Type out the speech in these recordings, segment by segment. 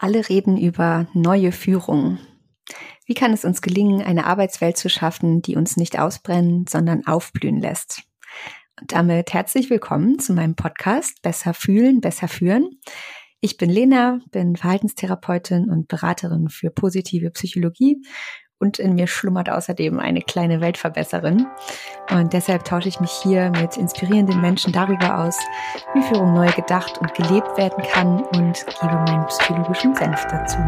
Alle reden über neue Führung. Wie kann es uns gelingen, eine Arbeitswelt zu schaffen, die uns nicht ausbrennen, sondern aufblühen lässt? Und damit herzlich willkommen zu meinem Podcast Besser fühlen, besser führen. Ich bin Lena, bin Verhaltenstherapeutin und Beraterin für positive Psychologie und in mir schlummert außerdem eine kleine Weltverbesserin. Und deshalb tausche ich mich hier mit inspirierenden Menschen darüber aus, wie Führung neu gedacht und gelebt werden kann und gebe meinen psychologischen Senf dazu.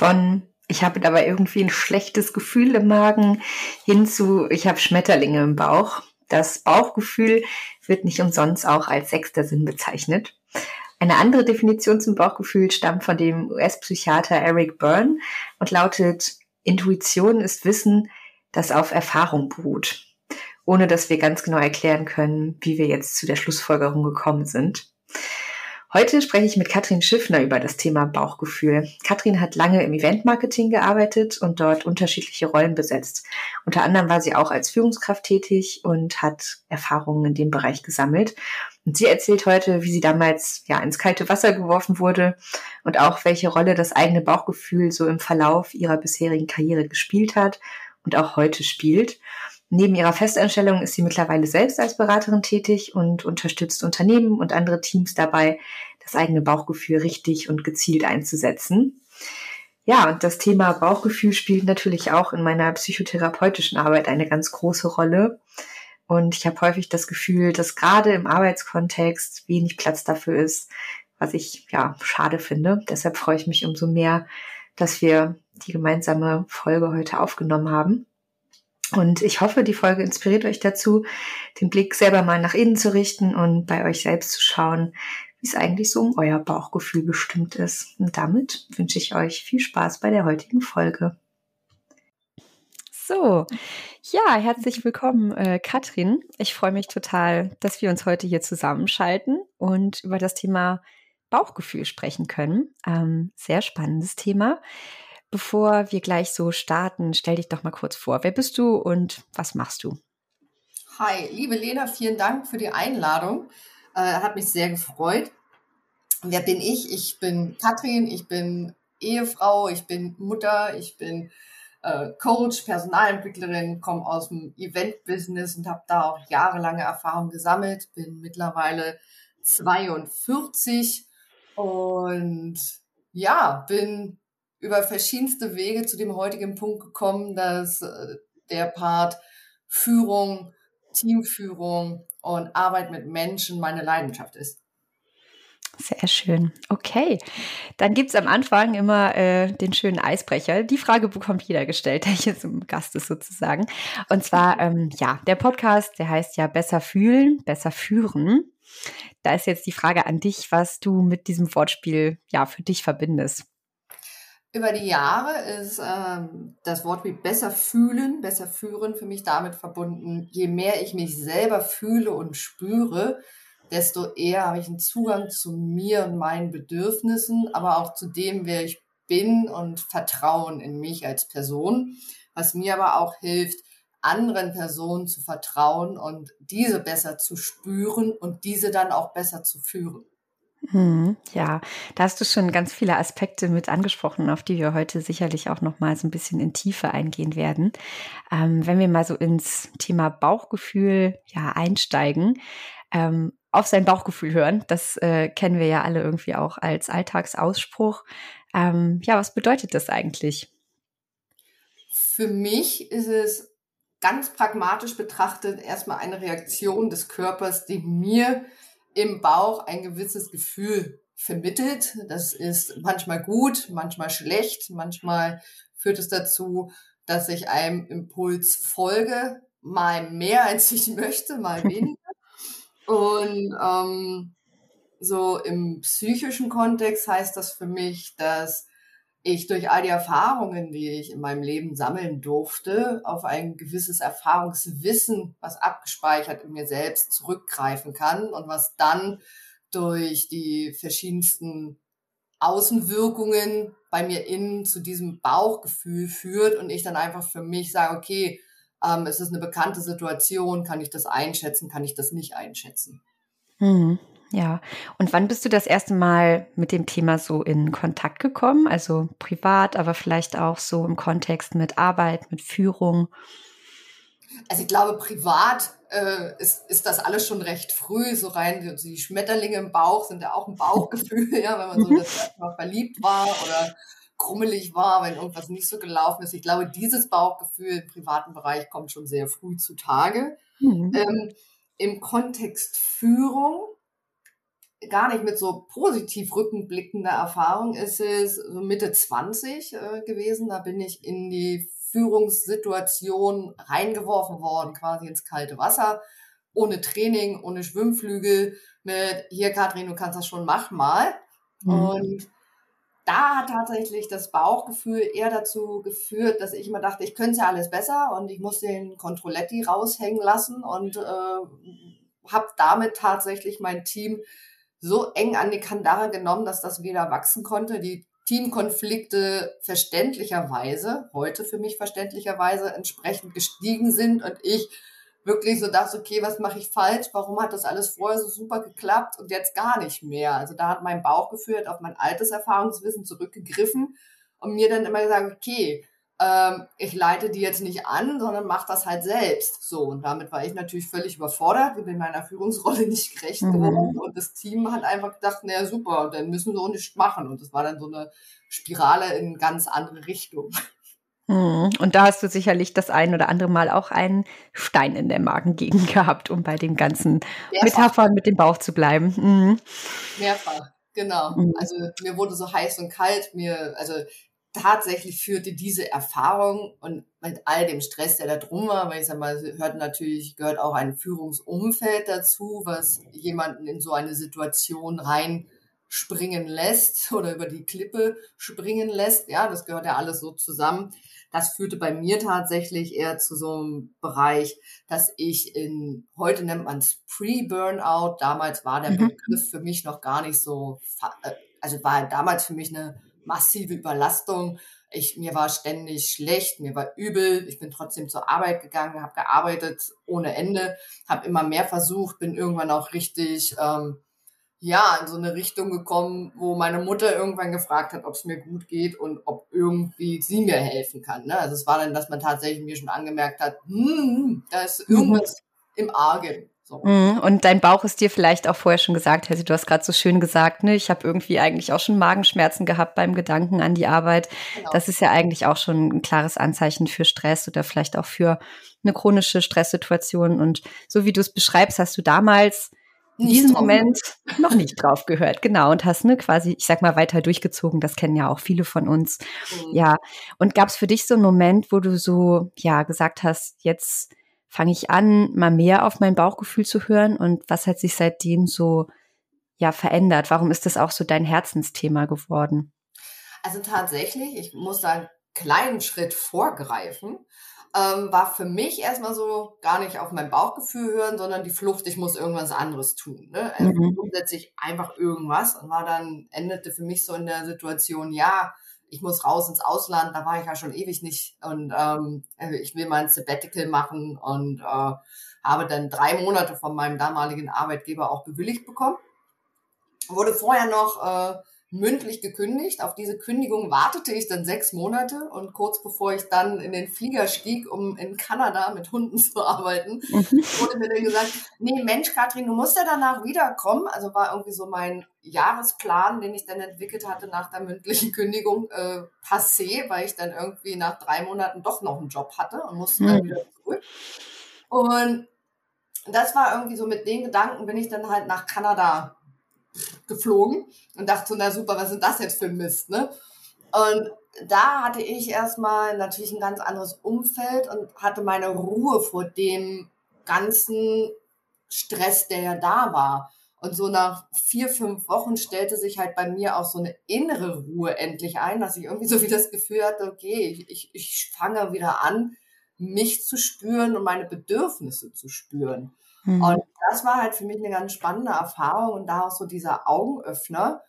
Von ich habe dabei irgendwie ein schlechtes Gefühl im Magen hin zu ich habe Schmetterlinge im Bauch. Das Bauchgefühl wird nicht umsonst auch als sechster Sinn bezeichnet. Eine andere Definition zum Bauchgefühl stammt von dem US-Psychiater Eric Byrne und lautet, Intuition ist Wissen, das auf Erfahrung beruht, ohne dass wir ganz genau erklären können, wie wir jetzt zu der Schlussfolgerung gekommen sind. Heute spreche ich mit Katrin Schiffner über das Thema Bauchgefühl. Katrin hat lange im Eventmarketing gearbeitet und dort unterschiedliche Rollen besetzt. Unter anderem war sie auch als Führungskraft tätig und hat Erfahrungen in dem Bereich gesammelt. Und sie erzählt heute, wie sie damals ja ins kalte Wasser geworfen wurde und auch welche Rolle das eigene Bauchgefühl so im Verlauf ihrer bisherigen Karriere gespielt hat und auch heute spielt. Neben ihrer Festanstellung ist sie mittlerweile selbst als Beraterin tätig und unterstützt Unternehmen und andere Teams dabei, das eigene Bauchgefühl richtig und gezielt einzusetzen. Ja, und das Thema Bauchgefühl spielt natürlich auch in meiner psychotherapeutischen Arbeit eine ganz große Rolle. Und ich habe häufig das Gefühl, dass gerade im Arbeitskontext wenig Platz dafür ist, was ich ja schade finde. Deshalb freue ich mich umso mehr, dass wir die gemeinsame Folge heute aufgenommen haben. Und ich hoffe, die Folge inspiriert euch dazu, den Blick selber mal nach innen zu richten und bei euch selbst zu schauen, wie es eigentlich so um euer Bauchgefühl bestimmt ist. Und damit wünsche ich euch viel Spaß bei der heutigen Folge. So, ja, herzlich willkommen, äh, Katrin. Ich freue mich total, dass wir uns heute hier zusammenschalten und über das Thema Bauchgefühl sprechen können. Ähm, sehr spannendes Thema. Bevor wir gleich so starten, stell dich doch mal kurz vor. Wer bist du und was machst du? Hi, liebe Lena, vielen Dank für die Einladung. Äh, hat mich sehr gefreut. Wer bin ich? Ich bin Katrin, ich bin Ehefrau, ich bin Mutter, ich bin äh, Coach, Personalentwicklerin, komme aus dem Event-Business und habe da auch jahrelange Erfahrung gesammelt, bin mittlerweile 42 und ja, bin über verschiedenste Wege zu dem heutigen Punkt gekommen, dass äh, der Part Führung, Teamführung und Arbeit mit Menschen meine Leidenschaft ist. Sehr schön. Okay, dann gibt es am Anfang immer äh, den schönen Eisbrecher. Die Frage bekommt jeder gestellt, der hier zum Gast ist sozusagen. Und zwar, ähm, ja, der Podcast, der heißt ja Besser fühlen, besser führen. Da ist jetzt die Frage an dich, was du mit diesem Wortspiel ja für dich verbindest. Über die Jahre ist ähm, das Wort wie besser fühlen, besser führen für mich damit verbunden, je mehr ich mich selber fühle und spüre, desto eher habe ich einen Zugang zu mir und meinen Bedürfnissen, aber auch zu dem, wer ich bin und Vertrauen in mich als Person, was mir aber auch hilft, anderen Personen zu vertrauen und diese besser zu spüren und diese dann auch besser zu führen. Hm, ja, da hast du schon ganz viele Aspekte mit angesprochen, auf die wir heute sicherlich auch noch mal so ein bisschen in Tiefe eingehen werden. Ähm, wenn wir mal so ins Thema Bauchgefühl ja einsteigen, ähm, auf sein Bauchgefühl hören, das äh, kennen wir ja alle irgendwie auch als Alltagsausspruch. Ähm, ja, was bedeutet das eigentlich? Für mich ist es ganz pragmatisch betrachtet erstmal eine Reaktion des Körpers, die mir im Bauch ein gewisses Gefühl vermittelt. Das ist manchmal gut, manchmal schlecht, manchmal führt es dazu, dass ich einem Impuls folge, mal mehr als ich möchte, mal weniger. Und ähm, so im psychischen Kontext heißt das für mich, dass ich durch all die Erfahrungen, die ich in meinem Leben sammeln durfte, auf ein gewisses Erfahrungswissen, was abgespeichert in mir selbst zurückgreifen kann und was dann durch die verschiedensten Außenwirkungen bei mir innen zu diesem Bauchgefühl führt und ich dann einfach für mich sage, okay, ähm, es ist eine bekannte Situation, kann ich das einschätzen, kann ich das nicht einschätzen. Hm, ja, und wann bist du das erste Mal mit dem Thema so in Kontakt gekommen? Also privat, aber vielleicht auch so im Kontext mit Arbeit, mit Führung? Also ich glaube, privat äh, ist, ist das alles schon recht früh, so rein, die Schmetterlinge im Bauch sind ja auch ein Bauchgefühl, ja, wenn man so das erste Mal verliebt war oder krummelig war, wenn irgendwas nicht so gelaufen ist. Ich glaube, dieses Bauchgefühl im privaten Bereich kommt schon sehr früh zutage. Mhm. Ähm, Im Kontext Führung, gar nicht mit so positiv rückenblickender Erfahrung, ist es so Mitte 20 äh, gewesen. Da bin ich in die Führungssituation reingeworfen worden, quasi ins kalte Wasser, ohne Training, ohne Schwimmflügel, mit hier, Katrin, du kannst das schon, mach mal. Mhm. Und da hat tatsächlich das Bauchgefühl eher dazu geführt, dass ich immer dachte, ich könnte ja alles besser und ich muss den Controletti raushängen lassen und äh, habe damit tatsächlich mein Team so eng an die Kandare genommen, dass das weder wachsen konnte. Die Teamkonflikte verständlicherweise, heute für mich verständlicherweise entsprechend gestiegen sind und ich wirklich so dachte, okay, was mache ich falsch? Warum hat das alles vorher so super geklappt und jetzt gar nicht mehr? Also da hat mein Bauchgefühl auf mein altes Erfahrungswissen zurückgegriffen und mir dann immer gesagt, okay, ähm, ich leite die jetzt nicht an, sondern mach das halt selbst. So, und damit war ich natürlich völlig überfordert, bin meiner Führungsrolle nicht gerecht mhm. geworden. Und das Team hat einfach gedacht, naja, super, dann müssen wir auch nichts machen. Und das war dann so eine Spirale in ganz andere Richtung. Mhm. Und da hast du sicherlich das ein oder andere Mal auch einen Stein in der Magengegend gehabt, um bei den ganzen Mehrfach. Metaphern mit dem Bauch zu bleiben. Mhm. Mehrfach, genau. Mhm. Also mir wurde so heiß und kalt, mir, also tatsächlich führte diese Erfahrung und mit all dem Stress, der da drum war, weil ich sag mal, hört natürlich, gehört auch ein Führungsumfeld dazu, was jemanden in so eine Situation reinspringen lässt oder über die Klippe springen lässt. Ja, das gehört ja alles so zusammen. Das führte bei mir tatsächlich eher zu so einem Bereich, dass ich in, heute nennt man es Pre-Burnout, damals war der mhm. Begriff für mich noch gar nicht so, äh, also war damals für mich eine massive Überlastung. Ich, mir war ständig schlecht, mir war übel. Ich bin trotzdem zur Arbeit gegangen, habe gearbeitet ohne Ende, habe immer mehr versucht, bin irgendwann auch richtig ähm, ja in so eine Richtung gekommen, wo meine Mutter irgendwann gefragt hat, ob es mir gut geht und ob irgendwie sie mir helfen kann. Ne? Also es war dann, dass man tatsächlich mir schon angemerkt hat, hm, da ist irgendwas mhm. im Argen. So. Mhm. Und dein Bauch ist dir vielleicht auch vorher schon gesagt, Hessi, du hast gerade so schön gesagt, ne, ich habe irgendwie eigentlich auch schon Magenschmerzen gehabt beim Gedanken an die Arbeit. Genau. Das ist ja eigentlich auch schon ein klares Anzeichen für Stress oder vielleicht auch für eine chronische Stresssituation. Und so wie du es beschreibst, hast du damals in diesem Moment noch nicht drauf gehört, genau, und hast ne quasi, ich sag mal, weiter durchgezogen. Das kennen ja auch viele von uns. Mhm. Ja. Und gab es für dich so einen Moment, wo du so, ja, gesagt hast, jetzt fange ich an, mal mehr auf mein Bauchgefühl zu hören und was hat sich seitdem so ja verändert? Warum ist das auch so dein Herzensthema geworden? Also tatsächlich, ich muss da einen kleinen Schritt vorgreifen. Ähm, war für mich erstmal so gar nicht auf mein Bauchgefühl hören, sondern die Flucht, ich muss irgendwas anderes tun. Ne? Also mhm. grundsätzlich einfach irgendwas und war dann, endete für mich so in der Situation, ja, ich muss raus ins Ausland, da war ich ja schon ewig nicht und ähm, also ich will mal ein Sabbatical machen und äh, habe dann drei Monate von meinem damaligen Arbeitgeber auch bewilligt bekommen. Wurde vorher noch äh, mündlich gekündigt. Auf diese Kündigung wartete ich dann sechs Monate und kurz bevor ich dann in den Flieger stieg, um in Kanada mit Hunden zu arbeiten, mhm. wurde mir dann gesagt, nee, Mensch, Katrin, du musst ja danach wiederkommen. Also war irgendwie so mein Jahresplan, den ich dann entwickelt hatte nach der mündlichen Kündigung, äh, passé, weil ich dann irgendwie nach drei Monaten doch noch einen Job hatte und musste dann mhm. wieder zurück. Und das war irgendwie so mit den Gedanken bin ich dann halt nach Kanada geflogen und dachte so, na super, was ist das jetzt für ein Mist, ne? Und da hatte ich erstmal natürlich ein ganz anderes Umfeld und hatte meine Ruhe vor dem ganzen Stress, der ja da war. Und so nach vier, fünf Wochen stellte sich halt bei mir auch so eine innere Ruhe endlich ein, dass ich irgendwie so wie das Gefühl hatte, okay, ich, ich fange wieder an, mich zu spüren und meine Bedürfnisse zu spüren. Mhm. Und das war halt für mich eine ganz spannende Erfahrung und da auch so dieser Augenöffner,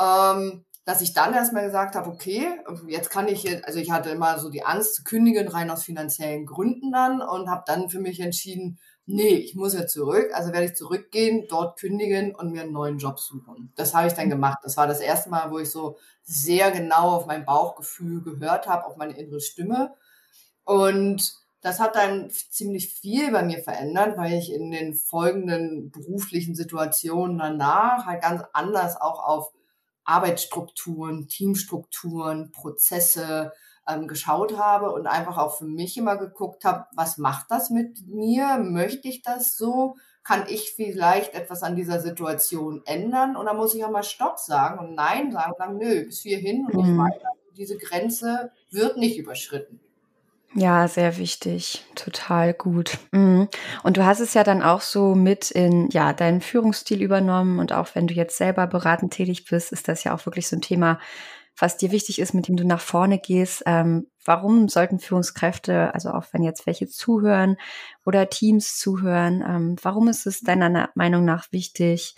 ähm, dass ich dann erstmal gesagt habe, okay, jetzt kann ich, jetzt, also ich hatte immer so die Angst zu kündigen, rein aus finanziellen Gründen dann und habe dann für mich entschieden, nee, ich muss ja zurück, also werde ich zurückgehen, dort kündigen und mir einen neuen Job suchen. Das habe ich dann gemacht. Das war das erste Mal, wo ich so sehr genau auf mein Bauchgefühl gehört habe, auf meine innere Stimme. Und das hat dann ziemlich viel bei mir verändert, weil ich in den folgenden beruflichen Situationen danach halt ganz anders auch auf Arbeitsstrukturen, Teamstrukturen, Prozesse ähm, geschaut habe und einfach auch für mich immer geguckt habe, was macht das mit mir? Möchte ich das so? Kann ich vielleicht etwas an dieser Situation ändern? Oder muss ich auch mal Stopp sagen und Nein sagen und sagen, nö, bis hierhin und nicht mhm. weiter. Diese Grenze wird nicht überschritten. Ja, sehr wichtig. Total gut. Mhm. Und du hast es ja dann auch so mit in ja, deinen Führungsstil übernommen und auch wenn du jetzt selber beratend tätig bist, ist das ja auch wirklich so ein Thema, was dir wichtig ist, mit dem du nach vorne gehst. Ähm, warum sollten Führungskräfte, also auch wenn jetzt welche zuhören oder Teams zuhören, ähm, warum ist es deiner Meinung nach wichtig,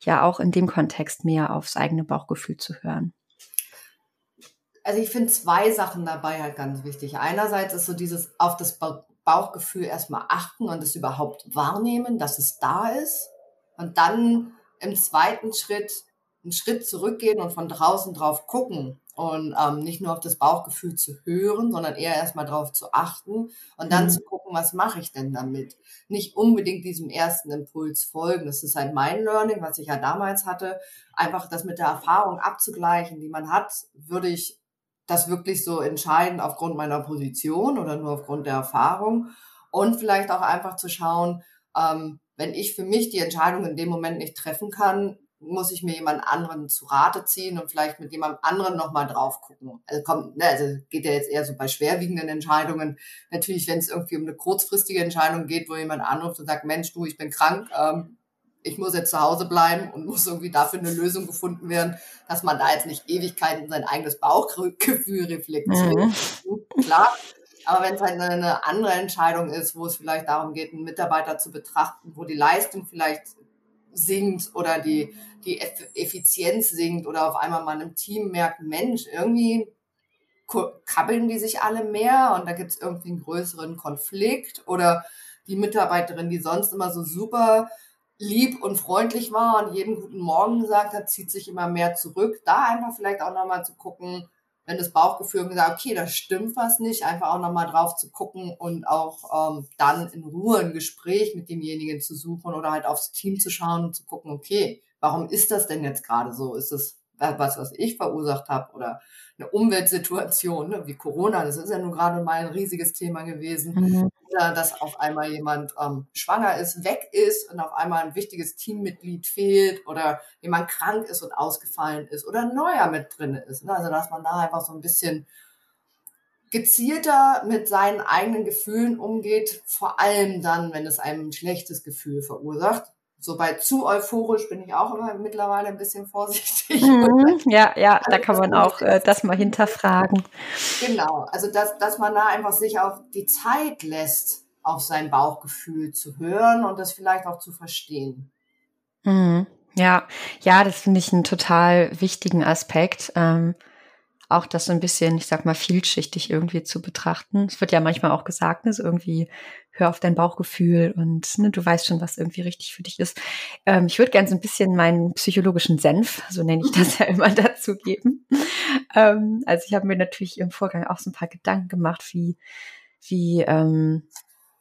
ja auch in dem Kontext mehr aufs eigene Bauchgefühl zu hören? Also ich finde zwei Sachen dabei halt ganz wichtig. Einerseits ist so dieses auf das Bauchgefühl erstmal achten und es überhaupt wahrnehmen, dass es da ist. Und dann im zweiten Schritt einen Schritt zurückgehen und von draußen drauf gucken und ähm, nicht nur auf das Bauchgefühl zu hören, sondern eher erstmal drauf zu achten und dann mhm. zu gucken, was mache ich denn damit? Nicht unbedingt diesem ersten Impuls folgen. Das ist halt mein Learning, was ich ja damals hatte, einfach das mit der Erfahrung abzugleichen, die man hat, würde ich das wirklich so entscheiden aufgrund meiner Position oder nur aufgrund der Erfahrung und vielleicht auch einfach zu schauen, ähm, wenn ich für mich die Entscheidung in dem Moment nicht treffen kann, muss ich mir jemand anderen zu Rate ziehen und vielleicht mit jemand anderen nochmal drauf gucken. Also kommt, ne, also geht ja jetzt eher so bei schwerwiegenden Entscheidungen. Natürlich, wenn es irgendwie um eine kurzfristige Entscheidung geht, wo jemand anruft und sagt, Mensch, du, ich bin krank, ähm, ich muss jetzt zu Hause bleiben und muss irgendwie dafür eine Lösung gefunden werden, dass man da jetzt nicht Ewigkeiten sein eigenes Bauchgefühl reflektiert. Mhm. Klar. Aber wenn es halt eine andere Entscheidung ist, wo es vielleicht darum geht, einen Mitarbeiter zu betrachten, wo die Leistung vielleicht sinkt oder die, die Effizienz sinkt oder auf einmal man im Team merkt, Mensch, irgendwie kabbeln die sich alle mehr und da gibt es irgendwie einen größeren Konflikt oder die Mitarbeiterin, die sonst immer so super lieb und freundlich war und jedem guten Morgen gesagt hat, zieht sich immer mehr zurück. Da einfach vielleicht auch nochmal zu gucken, wenn das Bauchgefühl gesagt, okay, da stimmt was nicht, einfach auch nochmal drauf zu gucken und auch ähm, dann in Ruhe ein Gespräch mit demjenigen zu suchen oder halt aufs Team zu schauen und zu gucken, okay, warum ist das denn jetzt gerade so? Ist es was, was ich verursacht habe oder eine Umweltsituation, ne, wie Corona, das ist ja nun gerade mal ein riesiges Thema gewesen, mhm. Oder dass auf einmal jemand ähm, schwanger ist, weg ist und auf einmal ein wichtiges Teammitglied fehlt oder jemand krank ist und ausgefallen ist oder ein neuer mit drin ist. Ne? Also dass man da einfach so ein bisschen gezielter mit seinen eigenen Gefühlen umgeht, vor allem dann, wenn es einem ein schlechtes Gefühl verursacht so bei zu euphorisch bin ich auch immer mittlerweile ein bisschen vorsichtig. Mhm, ja, ja, also da kann man auch äh, das mal hinterfragen. Genau, also dass, dass man da einfach sich auch die Zeit lässt, auf sein Bauchgefühl zu hören und das vielleicht auch zu verstehen. Mhm. Ja, ja, das finde ich einen total wichtigen Aspekt. Ähm, auch das so ein bisschen, ich sag mal, vielschichtig irgendwie zu betrachten. Es wird ja manchmal auch gesagt, ne, so irgendwie hör auf dein Bauchgefühl und ne, du weißt schon, was irgendwie richtig für dich ist. Ähm, ich würde gerne so ein bisschen meinen psychologischen Senf, so nenne ich das ja immer, dazu geben. Ähm, also ich habe mir natürlich im Vorgang auch so ein paar Gedanken gemacht, wie, wie ähm,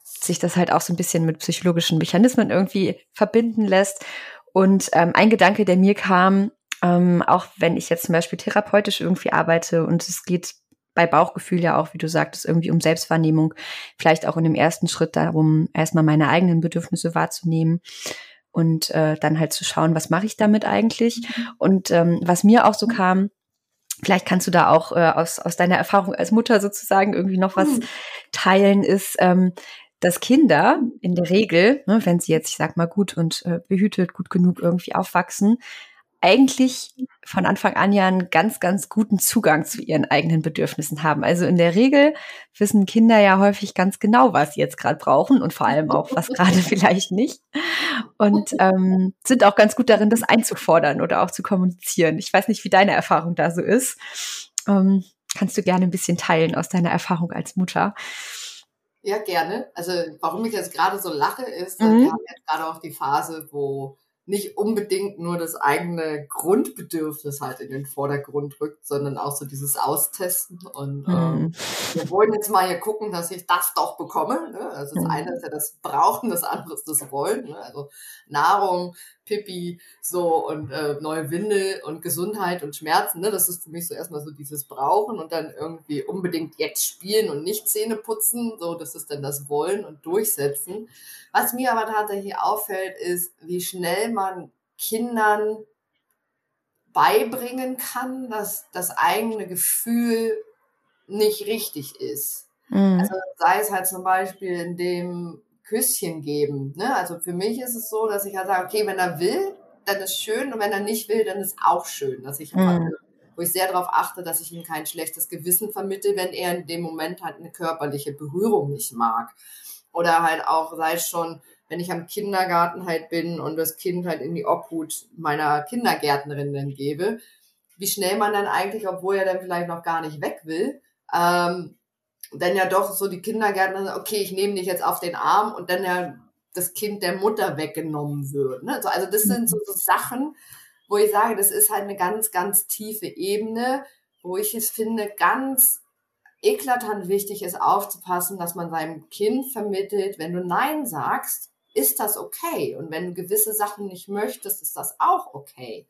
sich das halt auch so ein bisschen mit psychologischen Mechanismen irgendwie verbinden lässt. Und ähm, ein Gedanke, der mir kam, ähm, auch wenn ich jetzt zum Beispiel therapeutisch irgendwie arbeite und es geht bei Bauchgefühl ja auch, wie du sagtest, irgendwie um Selbstwahrnehmung, vielleicht auch in dem ersten Schritt darum, erstmal meine eigenen Bedürfnisse wahrzunehmen und äh, dann halt zu schauen, was mache ich damit eigentlich. Mhm. Und ähm, was mir auch so kam, vielleicht kannst du da auch äh, aus, aus deiner Erfahrung als Mutter sozusagen irgendwie noch was mhm. teilen, ist, ähm, dass Kinder in der Regel, ne, wenn sie jetzt, ich sag mal, gut und äh, behütet, gut genug irgendwie aufwachsen, eigentlich von Anfang an ja einen ganz, ganz guten Zugang zu ihren eigenen Bedürfnissen haben. Also in der Regel wissen Kinder ja häufig ganz genau, was sie jetzt gerade brauchen und vor allem auch, was gerade vielleicht nicht. Und ähm, sind auch ganz gut darin, das einzufordern oder auch zu kommunizieren. Ich weiß nicht, wie deine Erfahrung da so ist. Ähm, kannst du gerne ein bisschen teilen aus deiner Erfahrung als Mutter? Ja, gerne. Also warum ich jetzt gerade so lache, ist, mhm. wir haben jetzt gerade auch die Phase, wo nicht unbedingt nur das eigene Grundbedürfnis halt in den Vordergrund rückt, sondern auch so dieses Austesten. Und ähm, mhm. wir wollen jetzt mal hier gucken, dass ich das doch bekomme. Ne? Also das mhm. eine ist ja das Brauchen, das andere ist das Wollen. Ne? Also Nahrung, Pipi, so und äh, neue Windel und Gesundheit und Schmerzen. Ne? Das ist für mich so erstmal so dieses Brauchen und dann irgendwie unbedingt jetzt spielen und nicht Zähne putzen. So, das ist dann das Wollen und Durchsetzen. Was mir aber tatsächlich auffällt, ist, wie schnell man Kindern beibringen kann, dass das eigene Gefühl nicht richtig ist. Mhm. Also sei es halt zum Beispiel in dem Küsschen geben. Ne? Also für mich ist es so, dass ich halt sage, okay, wenn er will, dann ist schön und wenn er nicht will, dann ist auch schön, dass ich mhm. wo ich sehr darauf achte, dass ich ihm kein schlechtes Gewissen vermittle, wenn er in dem Moment halt eine körperliche Berührung nicht mag. Oder halt auch, sei es schon, wenn ich am Kindergarten halt bin und das Kind halt in die Obhut meiner Kindergärtnerin dann gebe, wie schnell man dann eigentlich, obwohl er dann vielleicht noch gar nicht weg will, ähm, dann ja doch so die Kindergärtner, okay, ich nehme dich jetzt auf den Arm und dann ja das Kind der Mutter weggenommen wird. Ne? Also, das sind so, so Sachen, wo ich sage, das ist halt eine ganz, ganz tiefe Ebene, wo ich es finde, ganz eklatant wichtig ist aufzupassen, dass man seinem Kind vermittelt, wenn du Nein sagst, ist das okay. Und wenn du gewisse Sachen nicht möchtest, ist das auch okay.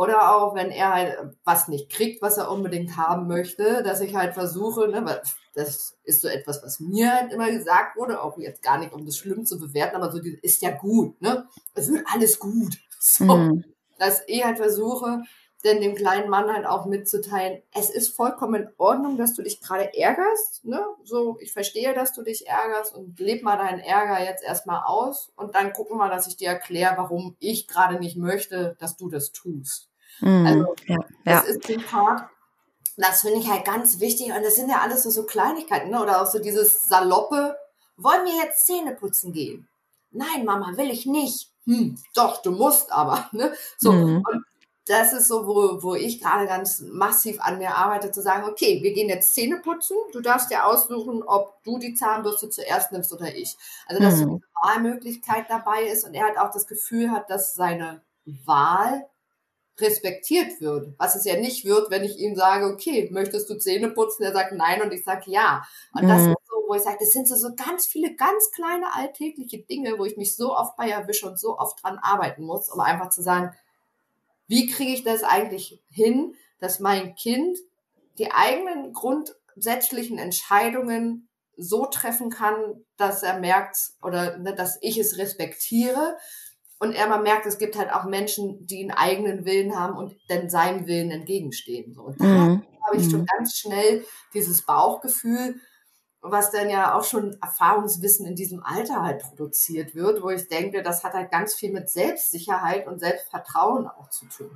Oder auch, wenn er halt was nicht kriegt, was er unbedingt haben möchte, dass ich halt versuche, ne, weil das ist so etwas, was mir halt immer gesagt wurde, auch jetzt gar nicht, um das schlimm zu bewerten, aber so, ist ja gut, ne? Es wird alles gut. So, mhm. dass ich halt versuche, denn dem kleinen Mann halt auch mitzuteilen, es ist vollkommen in Ordnung, dass du dich gerade ärgerst, ne? So, ich verstehe, dass du dich ärgerst und leb mal deinen Ärger jetzt erstmal aus und dann gucken wir, dass ich dir erkläre, warum ich gerade nicht möchte, dass du das tust. Mhm, also, ja, das ja. ist den Part, das finde ich halt ganz wichtig und das sind ja alles so, so Kleinigkeiten, ne? Oder auch so dieses Saloppe, wollen wir jetzt Zähne putzen gehen? Nein, Mama, will ich nicht. Hm, doch, du musst aber, ne? So, mhm. und das ist so, wo, wo ich gerade ganz massiv an mir arbeite, zu sagen, okay, wir gehen jetzt Zähne putzen. Du darfst dir aussuchen, ob du die Zahnbürste zuerst nimmst oder ich. Also, dass mhm. eine Wahlmöglichkeit dabei ist und er halt auch das Gefühl hat, dass seine Wahl respektiert wird. Was es ja nicht wird, wenn ich ihm sage, okay, möchtest du Zähne putzen? Er sagt nein und ich sage ja. Und mhm. das ist so, wo ich sage, das sind so, so ganz viele, ganz kleine alltägliche Dinge, wo ich mich so oft bei erwische und so oft dran arbeiten muss, um einfach zu sagen, wie kriege ich das eigentlich hin, dass mein Kind die eigenen grundsätzlichen Entscheidungen so treffen kann, dass er merkt oder ne, dass ich es respektiere und er mal merkt, es gibt halt auch Menschen, die einen eigenen Willen haben und dann seinem Willen entgegenstehen. So. Und da mhm. habe ich schon mhm. ganz schnell dieses Bauchgefühl, was dann ja auch schon Erfahrungswissen in diesem Alter halt produziert wird, wo ich denke, das hat halt ganz viel mit Selbstsicherheit und Selbstvertrauen auch zu tun.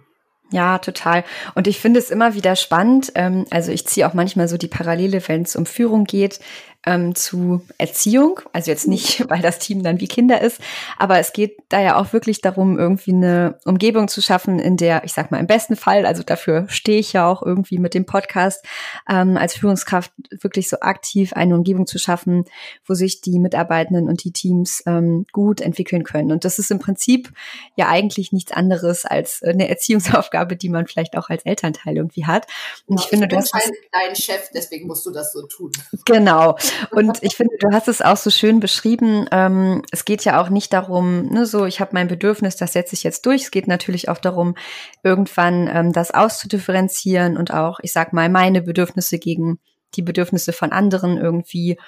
Ja, total. Und ich finde es immer wieder spannend. Ähm, also ich ziehe auch manchmal so die Parallele, wenn es um Führung geht, ähm, zu Erziehung. Also jetzt nicht, weil das Team dann wie Kinder ist, aber es geht da ja auch wirklich darum, irgendwie eine Umgebung zu schaffen, in der, ich sag mal, im besten Fall, also dafür stehe ich ja auch irgendwie mit dem Podcast, ähm, als Führungskraft wirklich so aktiv eine Umgebung zu schaffen, wo sich die Mitarbeitenden und die Teams ähm, gut entwickeln können. Und das ist im Prinzip ja eigentlich nichts anderes als eine Erziehungsaufgabe, die man vielleicht auch als Elternteil irgendwie hat. Und ja, ich finde, du hast dein Chef, deswegen musst du das so tun. Genau. Und ich finde, du hast es auch so schön beschrieben. Ähm, es geht ja auch nicht darum, ne, so ich habe mein Bedürfnis, das setze ich jetzt durch. Es geht natürlich auch darum, irgendwann ähm, das auszudifferenzieren und auch, ich sag mal, meine Bedürfnisse gegen die Bedürfnisse von anderen irgendwie,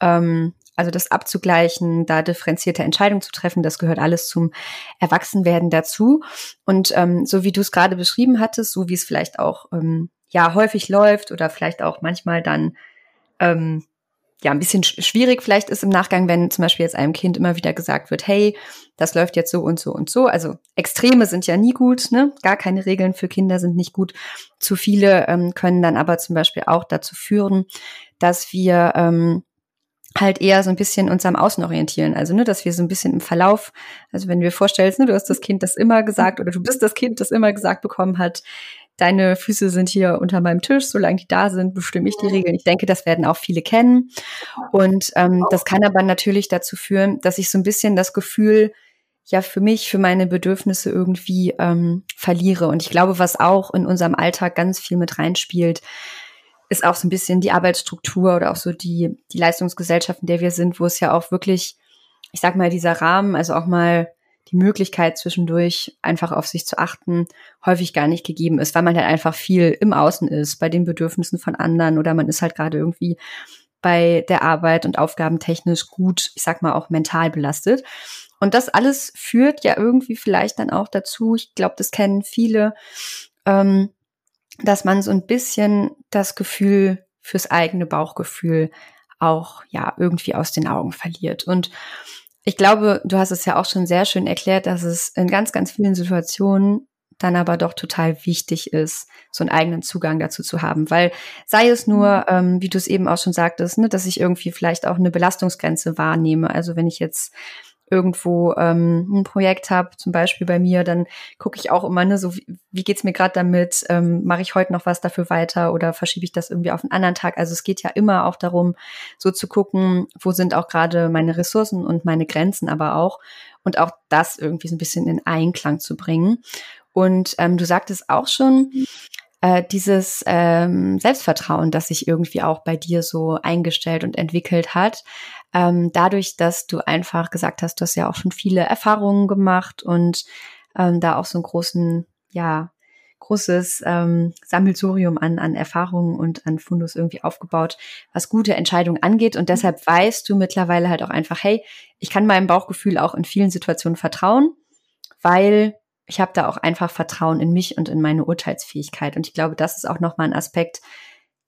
ähm, also das abzugleichen, da differenzierte Entscheidungen zu treffen, das gehört alles zum Erwachsenwerden dazu. Und ähm, so wie du es gerade beschrieben hattest, so wie es vielleicht auch ähm, ja häufig läuft oder vielleicht auch manchmal dann ähm, ja ein bisschen schwierig vielleicht ist im Nachgang, wenn zum Beispiel jetzt einem Kind immer wieder gesagt wird, hey, das läuft jetzt so und so und so. Also Extreme sind ja nie gut, ne? Gar keine Regeln für Kinder sind nicht gut. Zu viele ähm, können dann aber zum Beispiel auch dazu führen, dass wir ähm, halt eher so ein bisschen uns am Außen orientieren. Also, ne, dass wir so ein bisschen im Verlauf, also wenn du dir vorstellst, ne, du hast das Kind das immer gesagt oder du bist das Kind, das immer gesagt bekommen hat, deine Füße sind hier unter meinem Tisch, solange die da sind, bestimme ich die Regeln. Ich denke, das werden auch viele kennen. Und ähm, das kann aber natürlich dazu führen, dass ich so ein bisschen das Gefühl, ja, für mich, für meine Bedürfnisse irgendwie ähm, verliere. Und ich glaube, was auch in unserem Alltag ganz viel mit reinspielt, ist auch so ein bisschen die Arbeitsstruktur oder auch so die, die Leistungsgesellschaft, in der wir sind, wo es ja auch wirklich, ich sag mal, dieser Rahmen, also auch mal die Möglichkeit zwischendurch einfach auf sich zu achten, häufig gar nicht gegeben ist, weil man halt einfach viel im Außen ist, bei den Bedürfnissen von anderen oder man ist halt gerade irgendwie bei der Arbeit und Aufgaben technisch gut, ich sag mal auch mental belastet. Und das alles führt ja irgendwie vielleicht dann auch dazu, ich glaube, das kennen viele, ähm, dass man so ein bisschen das Gefühl fürs eigene Bauchgefühl auch ja irgendwie aus den Augen verliert. Und ich glaube, du hast es ja auch schon sehr schön erklärt, dass es in ganz, ganz vielen Situationen dann aber doch total wichtig ist, so einen eigenen Zugang dazu zu haben. Weil sei es nur, mhm. ähm, wie du es eben auch schon sagtest, ne, dass ich irgendwie vielleicht auch eine Belastungsgrenze wahrnehme. Also wenn ich jetzt irgendwo ähm, ein Projekt habe, zum Beispiel bei mir, dann gucke ich auch immer, ne, so wie, wie geht's mir gerade damit? Ähm, Mache ich heute noch was dafür weiter oder verschiebe ich das irgendwie auf einen anderen Tag? Also es geht ja immer auch darum, so zu gucken, wo sind auch gerade meine Ressourcen und meine Grenzen aber auch und auch das irgendwie so ein bisschen in Einklang zu bringen. Und ähm, du sagtest auch schon, äh, dieses ähm, Selbstvertrauen, das sich irgendwie auch bei dir so eingestellt und entwickelt hat. Ähm, dadurch, dass du einfach gesagt hast, du hast ja auch schon viele Erfahrungen gemacht und ähm, da auch so einen großen, ja, großes ähm, Sammelsurium an, an Erfahrungen und an Fundus irgendwie aufgebaut, was gute Entscheidungen angeht. Und deshalb weißt du mittlerweile halt auch einfach, hey, ich kann meinem Bauchgefühl auch in vielen Situationen vertrauen, weil ich habe da auch einfach Vertrauen in mich und in meine Urteilsfähigkeit. Und ich glaube, das ist auch nochmal ein Aspekt,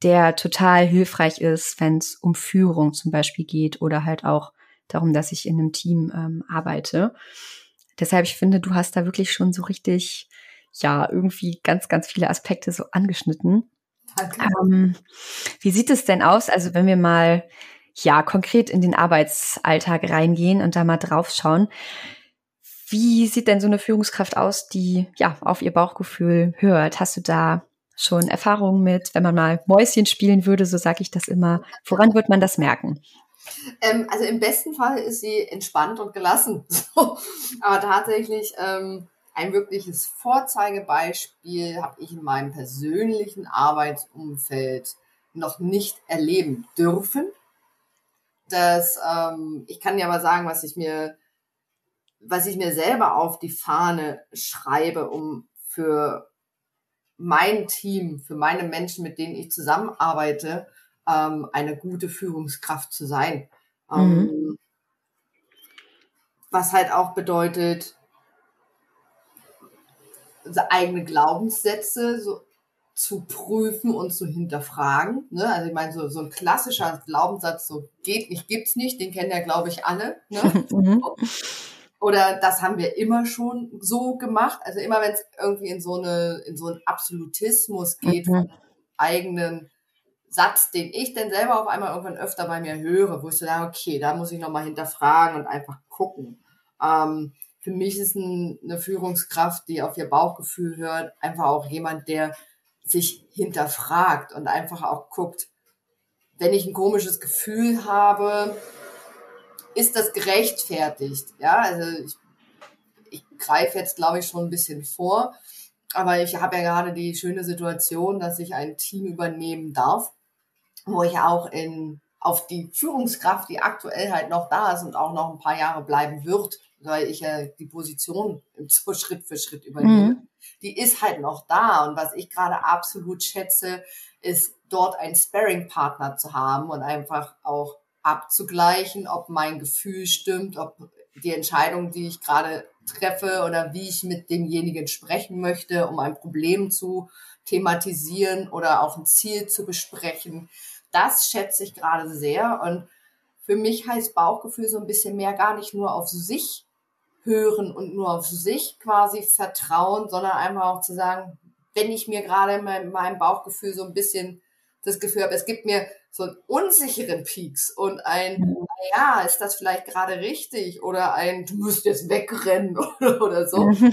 der total hilfreich ist, wenn es um Führung zum Beispiel geht oder halt auch darum, dass ich in einem Team ähm, arbeite. Deshalb, ich finde, du hast da wirklich schon so richtig, ja, irgendwie ganz, ganz viele Aspekte so angeschnitten. Ähm, wie sieht es denn aus? Also, wenn wir mal, ja, konkret in den Arbeitsalltag reingehen und da mal drauf schauen. Wie sieht denn so eine Führungskraft aus, die ja auf ihr Bauchgefühl hört? Hast du da schon Erfahrungen mit, wenn man mal Mäuschen spielen würde, so sage ich das immer. Woran wird man das merken? Ähm, also im besten Fall ist sie entspannt und gelassen. Aber tatsächlich ähm, ein wirkliches Vorzeigebeispiel habe ich in meinem persönlichen Arbeitsumfeld noch nicht erleben dürfen. Das, ähm, ich kann ja mal sagen, was ich mir was ich mir selber auf die Fahne schreibe, um für mein Team, für meine Menschen, mit denen ich zusammenarbeite, ähm, eine gute Führungskraft zu sein. Ähm, mhm. was halt auch bedeutet, eigene Glaubenssätze so zu prüfen und zu hinterfragen. Ne? Also ich meine, so, so ein klassischer Glaubenssatz, so geht nicht, gibt's nicht, den kennen ja, glaube ich, alle. Ne? Mhm. Oder das haben wir immer schon so gemacht. Also immer wenn es irgendwie in so eine, in so einen Absolutismus geht, mhm. von eigenen Satz, den ich dann selber auf einmal irgendwann öfter bei mir höre, wo ich so sage, okay, da muss ich nochmal hinterfragen und einfach gucken. Ähm, für mich ist ein, eine Führungskraft, die auf ihr Bauchgefühl hört, einfach auch jemand, der sich hinterfragt und einfach auch guckt, wenn ich ein komisches Gefühl habe, ist das gerechtfertigt? Ja, also ich, ich greife jetzt, glaube ich, schon ein bisschen vor. Aber ich habe ja gerade die schöne Situation, dass ich ein Team übernehmen darf, wo ich auch in, auf die Führungskraft, die aktuell halt noch da ist und auch noch ein paar Jahre bleiben wird, weil ich ja die Position so Schritt für Schritt übernehme, mhm. die ist halt noch da. Und was ich gerade absolut schätze, ist dort einen Sparring-Partner zu haben und einfach auch abzugleichen, ob mein Gefühl stimmt, ob die Entscheidung, die ich gerade treffe oder wie ich mit demjenigen sprechen möchte, um ein Problem zu thematisieren oder auch ein Ziel zu besprechen, das schätze ich gerade sehr. Und für mich heißt Bauchgefühl so ein bisschen mehr gar nicht nur auf sich hören und nur auf sich quasi vertrauen, sondern einfach auch zu sagen, wenn ich mir gerade in meinem Bauchgefühl so ein bisschen das Gefühl habe, es gibt mir so einen unsicheren Peaks und ein, mhm. ja, ist das vielleicht gerade richtig oder ein, du musst jetzt wegrennen oder, oder so. Mhm.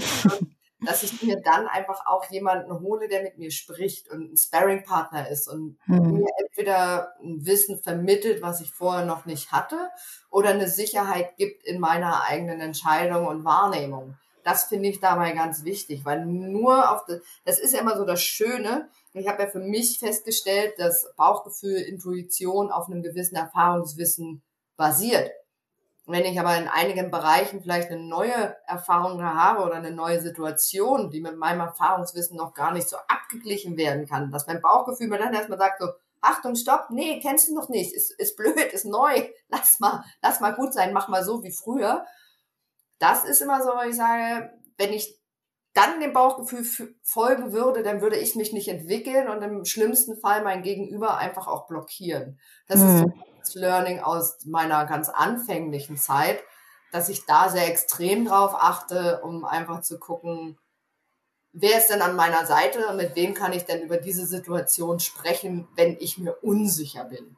dass ich mir dann einfach auch jemanden hole, der mit mir spricht und ein Sparring-Partner ist und mhm. mir entweder ein Wissen vermittelt, was ich vorher noch nicht hatte, oder eine Sicherheit gibt in meiner eigenen Entscheidung und Wahrnehmung. Das finde ich dabei ganz wichtig, weil nur auf das, das ist ja immer so das Schöne. Ich habe ja für mich festgestellt, dass Bauchgefühl, Intuition auf einem gewissen Erfahrungswissen basiert. Wenn ich aber in einigen Bereichen vielleicht eine neue Erfahrung habe oder eine neue Situation, die mit meinem Erfahrungswissen noch gar nicht so abgeglichen werden kann, dass mein Bauchgefühl mir dann erstmal sagt so, Achtung, stopp, nee, kennst du noch nicht, ist, ist blöd, ist neu, lass mal, lass mal gut sein, mach mal so wie früher. Das ist immer so, wo ich sage, wenn ich dann dem Bauchgefühl folgen würde, dann würde ich mich nicht entwickeln und im schlimmsten Fall mein Gegenüber einfach auch blockieren. Das mhm. ist so Learning aus meiner ganz anfänglichen Zeit, dass ich da sehr extrem drauf achte, um einfach zu gucken, wer ist denn an meiner Seite und mit wem kann ich denn über diese Situation sprechen, wenn ich mir unsicher bin.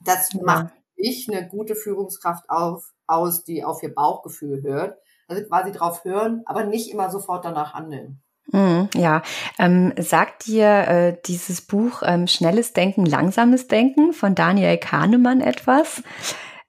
Das macht ich eine gute Führungskraft auf, aus, die auf ihr Bauchgefühl hört. Also quasi drauf hören, aber nicht immer sofort danach handeln. Mhm, ja, ähm, sagt dir äh, dieses Buch ähm, Schnelles Denken, Langsames Denken von Daniel Kahnemann etwas?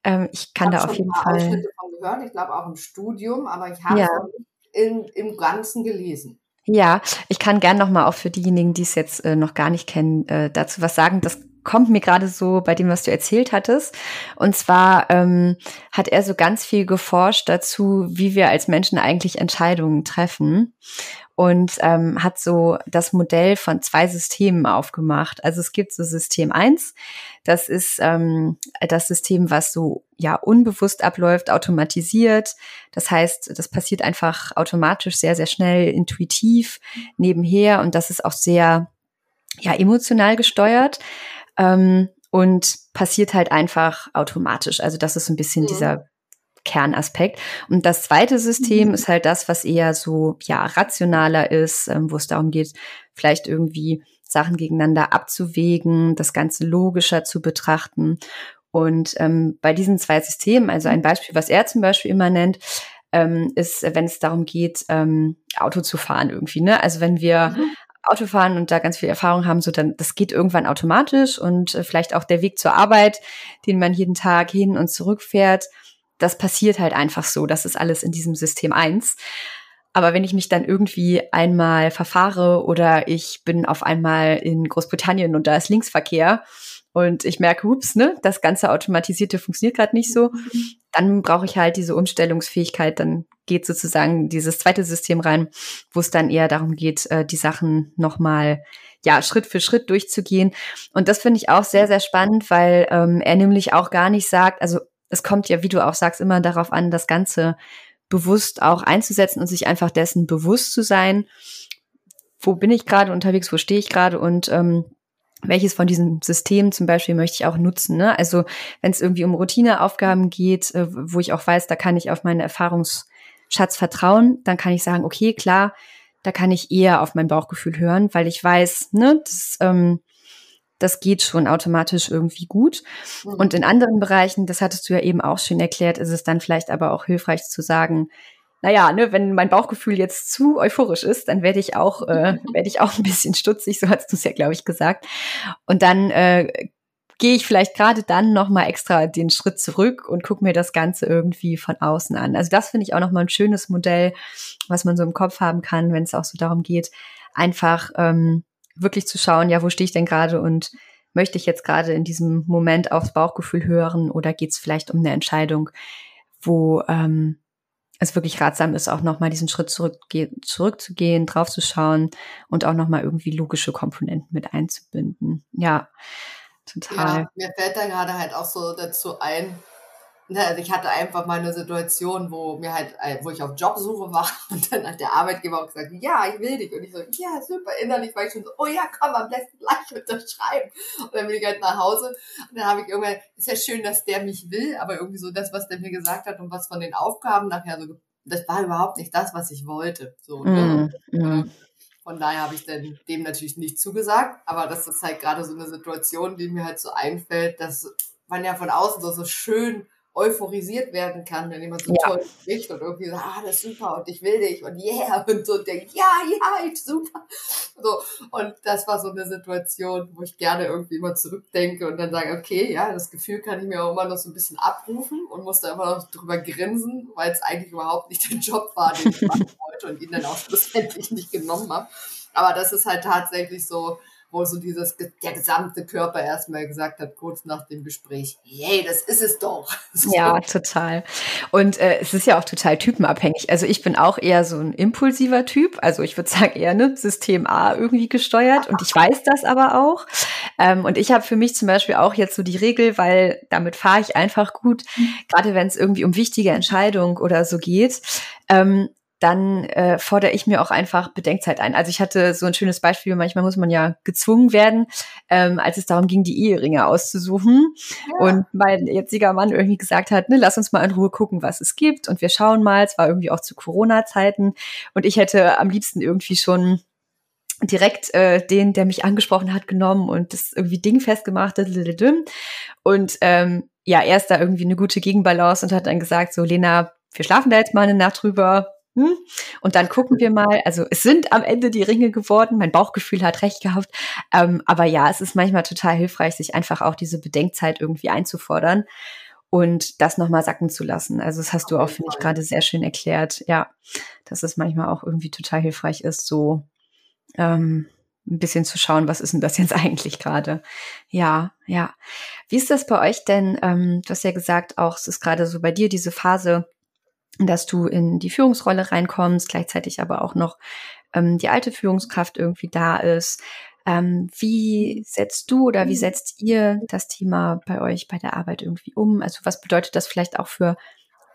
Ähm, ich kann ich da auf jeden Fall. Ausschnitte von gehört, ich glaube auch im Studium, aber ich habe ja. es in, im Ganzen gelesen. Ja, ich kann gern noch mal auch für diejenigen, die es jetzt äh, noch gar nicht kennen, äh, dazu was sagen. Das kommt mir gerade so bei dem, was du erzählt hattest. Und zwar ähm, hat er so ganz viel geforscht dazu, wie wir als Menschen eigentlich Entscheidungen treffen und ähm, hat so das Modell von zwei Systemen aufgemacht. Also es gibt so System eins, das ist ähm, das System, was so ja unbewusst abläuft, automatisiert. Das heißt, das passiert einfach automatisch sehr, sehr schnell, intuitiv nebenher und das ist auch sehr ja emotional gesteuert. Ähm, und passiert halt einfach automatisch. Also das ist so ein bisschen mhm. dieser Kernaspekt. Und das zweite System mhm. ist halt das, was eher so, ja, rationaler ist, ähm, wo es darum geht, vielleicht irgendwie Sachen gegeneinander abzuwägen, das Ganze logischer zu betrachten. Und ähm, bei diesen zwei Systemen, also ein Beispiel, was er zum Beispiel immer nennt, ähm, ist, wenn es darum geht, ähm, Auto zu fahren irgendwie. Ne? Also wenn wir mhm. Auto fahren und da ganz viel Erfahrung haben, so dann das geht irgendwann automatisch und äh, vielleicht auch der Weg zur Arbeit, den man jeden Tag hin und zurück fährt, das passiert halt einfach so. Das ist alles in diesem System eins. Aber wenn ich mich dann irgendwie einmal verfahre oder ich bin auf einmal in Großbritannien und da ist Linksverkehr und ich merke, ups, ne, das ganze Automatisierte funktioniert gerade nicht so, dann brauche ich halt diese Umstellungsfähigkeit. Dann geht sozusagen dieses zweite System rein, wo es dann eher darum geht, äh, die Sachen nochmal ja, Schritt für Schritt durchzugehen. Und das finde ich auch sehr, sehr spannend, weil ähm, er nämlich auch gar nicht sagt, also es kommt ja, wie du auch sagst, immer darauf an, das Ganze bewusst auch einzusetzen und sich einfach dessen bewusst zu sein, wo bin ich gerade unterwegs, wo stehe ich gerade und ähm, welches von diesen Systemen zum Beispiel möchte ich auch nutzen. Ne? Also wenn es irgendwie um Routineaufgaben geht, äh, wo ich auch weiß, da kann ich auf meinen Erfahrungsschatz vertrauen, dann kann ich sagen, okay, klar, da kann ich eher auf mein Bauchgefühl hören, weil ich weiß, ne, das ähm, das geht schon automatisch irgendwie gut. Mhm. Und in anderen Bereichen, das hattest du ja eben auch schön erklärt, ist es dann vielleicht aber auch hilfreich zu sagen, naja, ne, wenn mein Bauchgefühl jetzt zu euphorisch ist, dann werde ich auch, äh, werde ich auch ein bisschen stutzig, so hast du es ja, glaube ich, gesagt. Und dann äh, gehe ich vielleicht gerade dann nochmal extra den Schritt zurück und gucke mir das Ganze irgendwie von außen an. Also das finde ich auch nochmal ein schönes Modell, was man so im Kopf haben kann, wenn es auch so darum geht, einfach ähm, wirklich zu schauen, ja, wo stehe ich denn gerade und möchte ich jetzt gerade in diesem Moment aufs Bauchgefühl hören oder geht es vielleicht um eine Entscheidung, wo ähm, es wirklich ratsam ist, auch nochmal diesen Schritt zurückzugehen, draufzuschauen und auch nochmal irgendwie logische Komponenten mit einzubinden. Ja, total. Ja, mir fällt da gerade halt auch so dazu ein, also ich hatte einfach mal eine Situation, wo mir halt, äh, wo ich auf Jobsuche war und dann hat der Arbeitgeber auch gesagt, ja, ich will dich. Und ich so, ja, super, innerlich war ich schon so, oh ja, komm, am besten gleich unterschreiben. Und dann bin ich halt nach Hause und dann habe ich irgendwann, ist ja schön, dass der mich will, aber irgendwie so das, was der mir gesagt hat und was von den Aufgaben nachher so, das war überhaupt nicht das, was ich wollte. So, ne? mm, mm. Von daher habe ich dann dem natürlich nicht zugesagt, aber das ist halt gerade so eine Situation, die mir halt so einfällt, dass man ja von außen so, so schön euphorisiert werden kann, wenn jemand so ja. toll spricht und irgendwie so, ah, das ist super und ich will dich und yeah und so und denkt, ja, ja, ich super. So, und das war so eine Situation, wo ich gerne irgendwie immer zurückdenke und dann sage, okay, ja, das Gefühl kann ich mir auch immer noch so ein bisschen abrufen und muss da immer noch drüber grinsen, weil es eigentlich überhaupt nicht der Job war, den ich machen wollte und ihn dann auch schlussendlich nicht genommen habe. Aber das ist halt tatsächlich so, wo so dieses, der gesamte Körper erstmal gesagt hat, kurz nach dem Gespräch, yay, das ist es doch. So. Ja, total. Und äh, es ist ja auch total typenabhängig. Also ich bin auch eher so ein impulsiver Typ. Also ich würde sagen eher ne, System A irgendwie gesteuert. Und ich weiß das aber auch. Ähm, und ich habe für mich zum Beispiel auch jetzt so die Regel, weil damit fahre ich einfach gut, mhm. gerade wenn es irgendwie um wichtige Entscheidungen oder so geht. Ähm, dann äh, fordere ich mir auch einfach Bedenkzeit ein. Also ich hatte so ein schönes Beispiel, manchmal muss man ja gezwungen werden, ähm, als es darum ging, die Eheringe auszusuchen. Ja. Und mein jetziger Mann irgendwie gesagt hat, ne, lass uns mal in Ruhe gucken, was es gibt. Und wir schauen mal, es war irgendwie auch zu Corona-Zeiten. Und ich hätte am liebsten irgendwie schon direkt äh, den, der mich angesprochen hat, genommen und das irgendwie dingfest gemacht. Und ähm, ja, er ist da irgendwie eine gute Gegenbalance und hat dann gesagt, so Lena, wir schlafen da jetzt mal eine Nacht drüber, hm? Und dann gucken wir mal, also es sind am Ende die Ringe geworden, mein Bauchgefühl hat recht gehabt, ähm, aber ja, es ist manchmal total hilfreich, sich einfach auch diese Bedenkzeit irgendwie einzufordern und das nochmal sacken zu lassen. Also das hast du auch, finde ich, gerade sehr schön erklärt, ja, dass es manchmal auch irgendwie total hilfreich ist, so ähm, ein bisschen zu schauen, was ist denn das jetzt eigentlich gerade? Ja, ja. Wie ist das bei euch denn? Ähm, du hast ja gesagt, auch es ist gerade so bei dir diese Phase, dass du in die Führungsrolle reinkommst, gleichzeitig aber auch noch ähm, die alte Führungskraft irgendwie da ist. Ähm, wie setzt du oder wie setzt ihr das Thema bei euch bei der Arbeit irgendwie um? Also was bedeutet das vielleicht auch für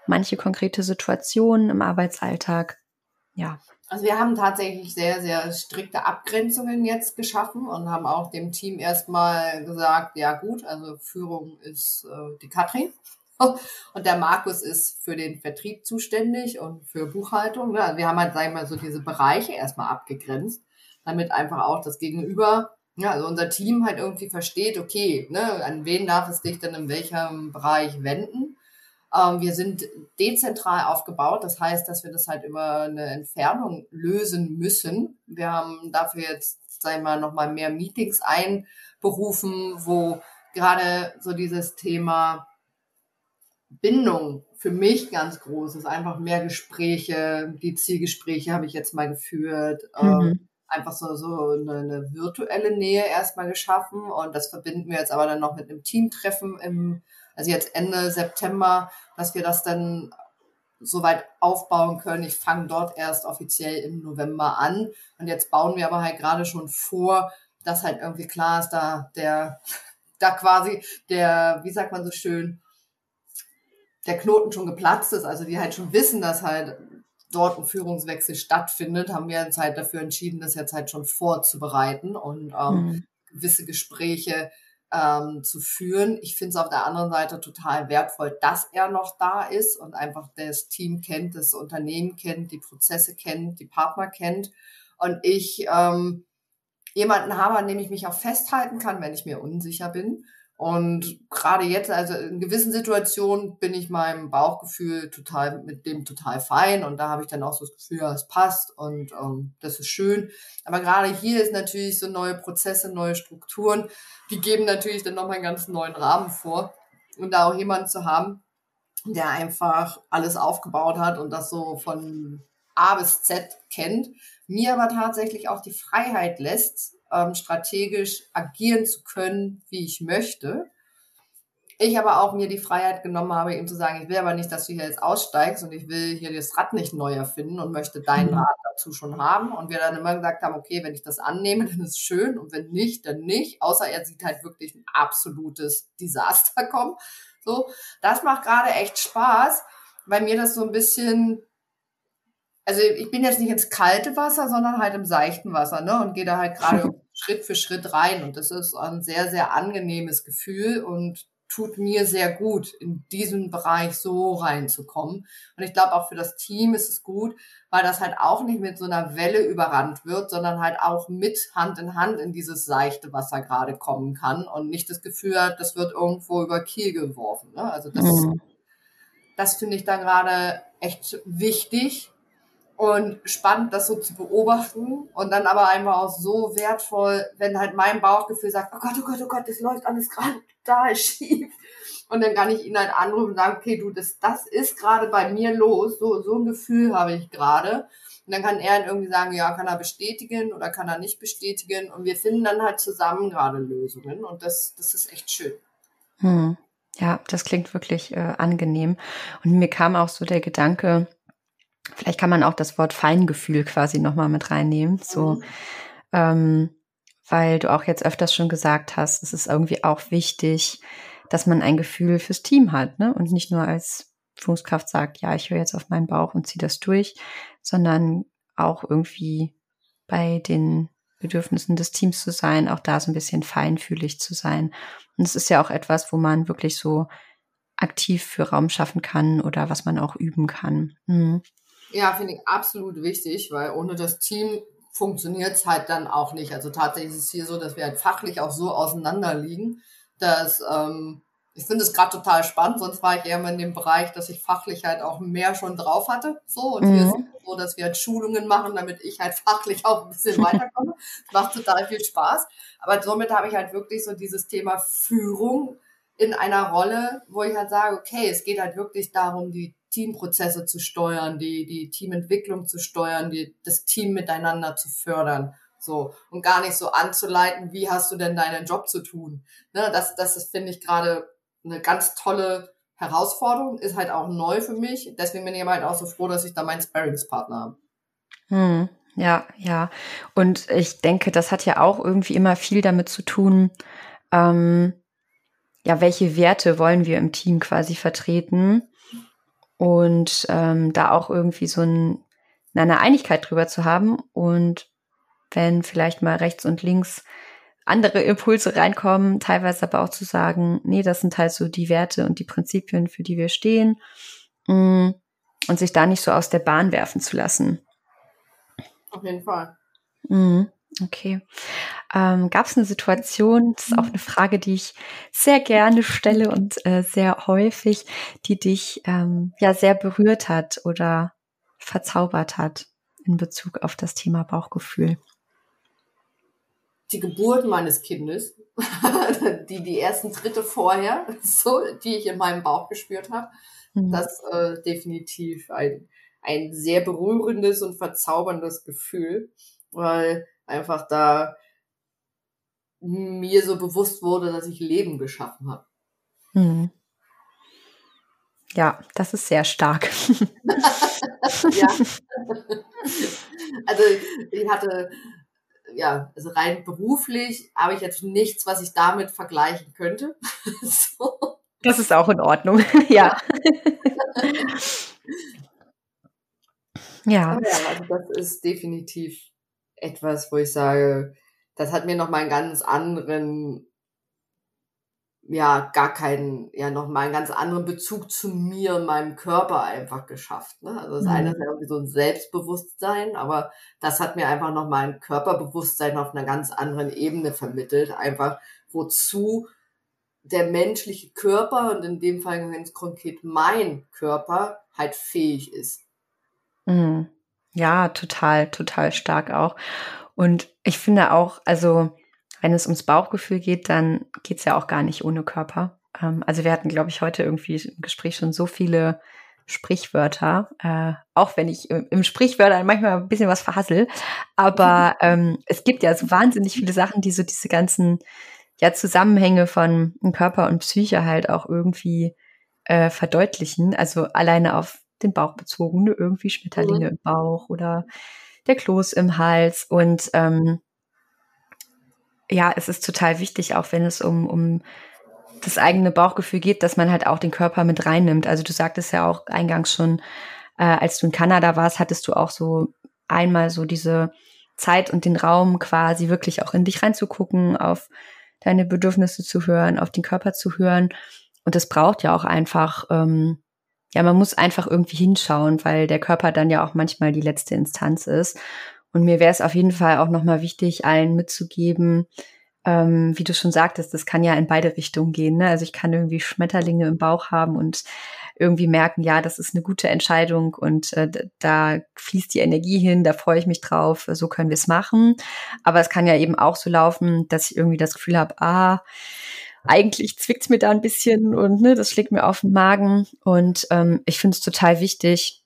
manche konkrete Situationen im Arbeitsalltag? Ja. Also wir haben tatsächlich sehr, sehr strikte Abgrenzungen jetzt geschaffen und haben auch dem Team erstmal gesagt, ja gut, also Führung ist äh, die Katrin. Und der Markus ist für den Vertrieb zuständig und für Buchhaltung. Wir haben halt, sagen wir mal, so diese Bereiche erstmal abgegrenzt, damit einfach auch das Gegenüber, ja, also unser Team halt irgendwie versteht, okay, ne, an wen darf es dich denn in welchem Bereich wenden? Ähm, wir sind dezentral aufgebaut, das heißt, dass wir das halt über eine Entfernung lösen müssen. Wir haben dafür jetzt, sagen wir mal, nochmal mehr Meetings einberufen, wo gerade so dieses Thema Bindung für mich ganz groß ist. Einfach mehr Gespräche, die Zielgespräche habe ich jetzt mal geführt. Ähm, mhm. einfach so, so eine, eine, virtuelle Nähe erstmal geschaffen und das verbinden wir jetzt aber dann noch mit einem Teamtreffen im, also jetzt Ende September, dass wir das dann soweit aufbauen können. Ich fange dort erst offiziell im November an und jetzt bauen wir aber halt gerade schon vor, dass halt irgendwie klar ist, da der, da quasi der, wie sagt man so schön, der Knoten schon geplatzt ist, also die halt schon wissen, dass halt dort ein Führungswechsel stattfindet, haben wir jetzt halt dafür entschieden, das jetzt halt schon vorzubereiten und ähm, mhm. gewisse Gespräche ähm, zu führen. Ich finde es auf der anderen Seite total wertvoll, dass er noch da ist und einfach das Team kennt, das Unternehmen kennt, die Prozesse kennt, die Partner kennt und ich ähm, jemanden habe, an dem ich mich auch festhalten kann, wenn ich mir unsicher bin und gerade jetzt, also in gewissen Situationen bin ich meinem Bauchgefühl total mit dem total fein und da habe ich dann auch so das Gefühl, ja, es passt und ähm, das ist schön. Aber gerade hier ist natürlich so neue Prozesse, neue Strukturen, die geben natürlich dann nochmal einen ganz neuen Rahmen vor. Und da auch jemanden zu haben, der einfach alles aufgebaut hat und das so von A bis Z kennt, mir aber tatsächlich auch die Freiheit lässt, ähm, strategisch agieren zu können, wie ich möchte. Ich aber auch mir die Freiheit genommen habe, ihm zu sagen, ich will aber nicht, dass du hier jetzt aussteigst und ich will hier das Rad nicht neu erfinden und möchte deinen mhm. Rat dazu schon haben. Und wir dann immer gesagt haben, okay, wenn ich das annehme, dann ist es schön und wenn nicht, dann nicht. Außer er sieht halt wirklich ein absolutes Desaster kommen. So, das macht gerade echt Spaß, weil mir das so ein bisschen also ich bin jetzt nicht ins kalte Wasser, sondern halt im seichten Wasser, ne? Und gehe da halt gerade Schritt für Schritt rein. Und das ist ein sehr, sehr angenehmes Gefühl und tut mir sehr gut, in diesen Bereich so reinzukommen. Und ich glaube, auch für das Team ist es gut, weil das halt auch nicht mit so einer Welle überrannt wird, sondern halt auch mit Hand in Hand in dieses seichte Wasser gerade kommen kann und nicht das Gefühl hat, das wird irgendwo über Kiel geworfen. Ne? Also das, mhm. das finde ich dann gerade echt wichtig, und spannend, das so zu beobachten und dann aber einfach auch so wertvoll, wenn halt mein Bauchgefühl sagt, oh Gott, oh Gott, oh Gott, das läuft alles gerade total schief. Und dann kann ich ihn halt anrufen und sagen, okay, du, das, das ist gerade bei mir los, so, so ein Gefühl habe ich gerade. Und dann kann er irgendwie sagen, ja, kann er bestätigen oder kann er nicht bestätigen. Und wir finden dann halt zusammen gerade Lösungen und das, das ist echt schön. Hm. Ja, das klingt wirklich äh, angenehm. Und mir kam auch so der Gedanke, Vielleicht kann man auch das Wort Feingefühl quasi nochmal mit reinnehmen. So, mhm. ähm, weil du auch jetzt öfters schon gesagt hast, es ist irgendwie auch wichtig, dass man ein Gefühl fürs Team hat, ne? Und nicht nur als Führungskraft sagt, ja, ich höre jetzt auf meinen Bauch und ziehe das durch, sondern auch irgendwie bei den Bedürfnissen des Teams zu sein, auch da so ein bisschen feinfühlig zu sein. Und es ist ja auch etwas, wo man wirklich so aktiv für Raum schaffen kann oder was man auch üben kann. Mhm. Ja, finde ich absolut wichtig, weil ohne das Team funktioniert es halt dann auch nicht. Also tatsächlich ist es hier so, dass wir halt fachlich auch so auseinander liegen, dass ähm, ich finde es gerade total spannend, sonst war ich eher mal in dem Bereich, dass ich fachlich halt auch mehr schon drauf hatte. So, und mhm. hier ist es so, dass wir halt Schulungen machen, damit ich halt fachlich auch ein bisschen weiterkomme. Das macht total viel Spaß. Aber somit habe ich halt wirklich so dieses Thema Führung in einer Rolle, wo ich halt sage, okay, es geht halt wirklich darum, die Teamprozesse zu steuern, die, die Teamentwicklung zu steuern, die, das Team miteinander zu fördern. So, und gar nicht so anzuleiten, wie hast du denn deinen Job zu tun. Ne, das, das ist, finde ich, gerade eine ganz tolle Herausforderung, ist halt auch neu für mich. Deswegen bin ich aber halt auch so froh, dass ich da meinen Sparringspartner habe. Hm, ja, ja. Und ich denke, das hat ja auch irgendwie immer viel damit zu tun, ähm, ja, welche Werte wollen wir im Team quasi vertreten und ähm, da auch irgendwie so ein, eine Einigkeit drüber zu haben und wenn vielleicht mal rechts und links andere Impulse reinkommen, teilweise aber auch zu sagen, nee, das sind halt so die Werte und die Prinzipien, für die wir stehen mm, und sich da nicht so aus der Bahn werfen zu lassen. Auf jeden Fall. Mhm. Okay. Ähm, Gab es eine Situation, das ist auch eine Frage, die ich sehr gerne stelle und äh, sehr häufig, die dich ähm, ja sehr berührt hat oder verzaubert hat in Bezug auf das Thema Bauchgefühl? Die Geburt meines Kindes, die die ersten Tritte vorher, so die ich in meinem Bauch gespürt habe, mhm. das äh, definitiv ein ein sehr berührendes und verzauberndes Gefühl, weil einfach da mir so bewusst wurde, dass ich Leben geschaffen habe. Hm. Ja, das ist sehr stark. ja. Also ich hatte, ja, also rein beruflich habe ich jetzt nichts, was ich damit vergleichen könnte. so. Das ist auch in Ordnung, ja. ja. ja, also das ist definitiv etwas, wo ich sage, das hat mir noch mal einen ganz anderen, ja, gar keinen, ja, noch mal einen ganz anderen Bezug zu mir, meinem Körper einfach geschafft. Ne? Also das mhm. eine ist ja irgendwie so ein Selbstbewusstsein, aber das hat mir einfach noch mal ein Körperbewusstsein auf einer ganz anderen Ebene vermittelt. Einfach wozu der menschliche Körper und in dem Fall ganz konkret mein Körper halt fähig ist. Mhm. Ja, total, total stark auch. Und ich finde auch, also wenn es ums Bauchgefühl geht, dann geht es ja auch gar nicht ohne Körper. Ähm, also wir hatten, glaube ich, heute irgendwie im Gespräch schon so viele Sprichwörter, äh, auch wenn ich im, im Sprichwörter manchmal ein bisschen was verhassel. Aber ähm, es gibt ja so wahnsinnig viele Sachen, die so diese ganzen ja, Zusammenhänge von Körper und Psyche halt auch irgendwie äh, verdeutlichen. Also alleine auf den Bauch bezogen, ne? irgendwie Schmetterlinge mhm. im Bauch oder der Kloß im Hals. Und ähm, ja, es ist total wichtig, auch wenn es um, um das eigene Bauchgefühl geht, dass man halt auch den Körper mit reinnimmt. Also du sagtest ja auch eingangs schon, äh, als du in Kanada warst, hattest du auch so einmal so diese Zeit und den Raum quasi wirklich auch in dich reinzugucken, auf deine Bedürfnisse zu hören, auf den Körper zu hören. Und das braucht ja auch einfach, ähm, ja, man muss einfach irgendwie hinschauen, weil der Körper dann ja auch manchmal die letzte Instanz ist. Und mir wäre es auf jeden Fall auch nochmal wichtig, allen mitzugeben, ähm, wie du schon sagtest, das kann ja in beide Richtungen gehen. Ne? Also ich kann irgendwie Schmetterlinge im Bauch haben und irgendwie merken, ja, das ist eine gute Entscheidung und äh, da fließt die Energie hin, da freue ich mich drauf, so können wir es machen. Aber es kann ja eben auch so laufen, dass ich irgendwie das Gefühl habe, ah, eigentlich zwickt mir da ein bisschen und ne, das schlägt mir auf den Magen. Und ähm, ich finde es total wichtig,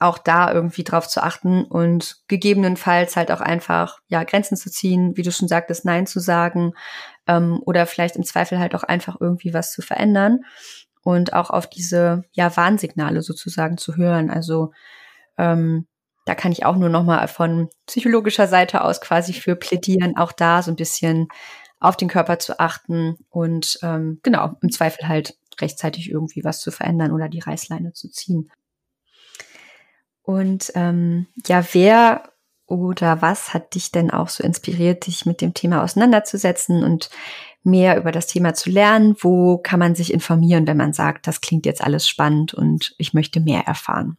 auch da irgendwie drauf zu achten und gegebenenfalls halt auch einfach ja Grenzen zu ziehen, wie du schon sagtest, Nein zu sagen ähm, oder vielleicht im Zweifel halt auch einfach irgendwie was zu verändern und auch auf diese ja Warnsignale sozusagen zu hören. Also ähm, da kann ich auch nur noch mal von psychologischer Seite aus quasi für plädieren, auch da so ein bisschen auf den Körper zu achten und ähm, genau im Zweifel halt rechtzeitig irgendwie was zu verändern oder die Reißleine zu ziehen. Und ähm, ja, wer oder was hat dich denn auch so inspiriert, dich mit dem Thema auseinanderzusetzen und mehr über das Thema zu lernen? Wo kann man sich informieren, wenn man sagt, das klingt jetzt alles spannend und ich möchte mehr erfahren?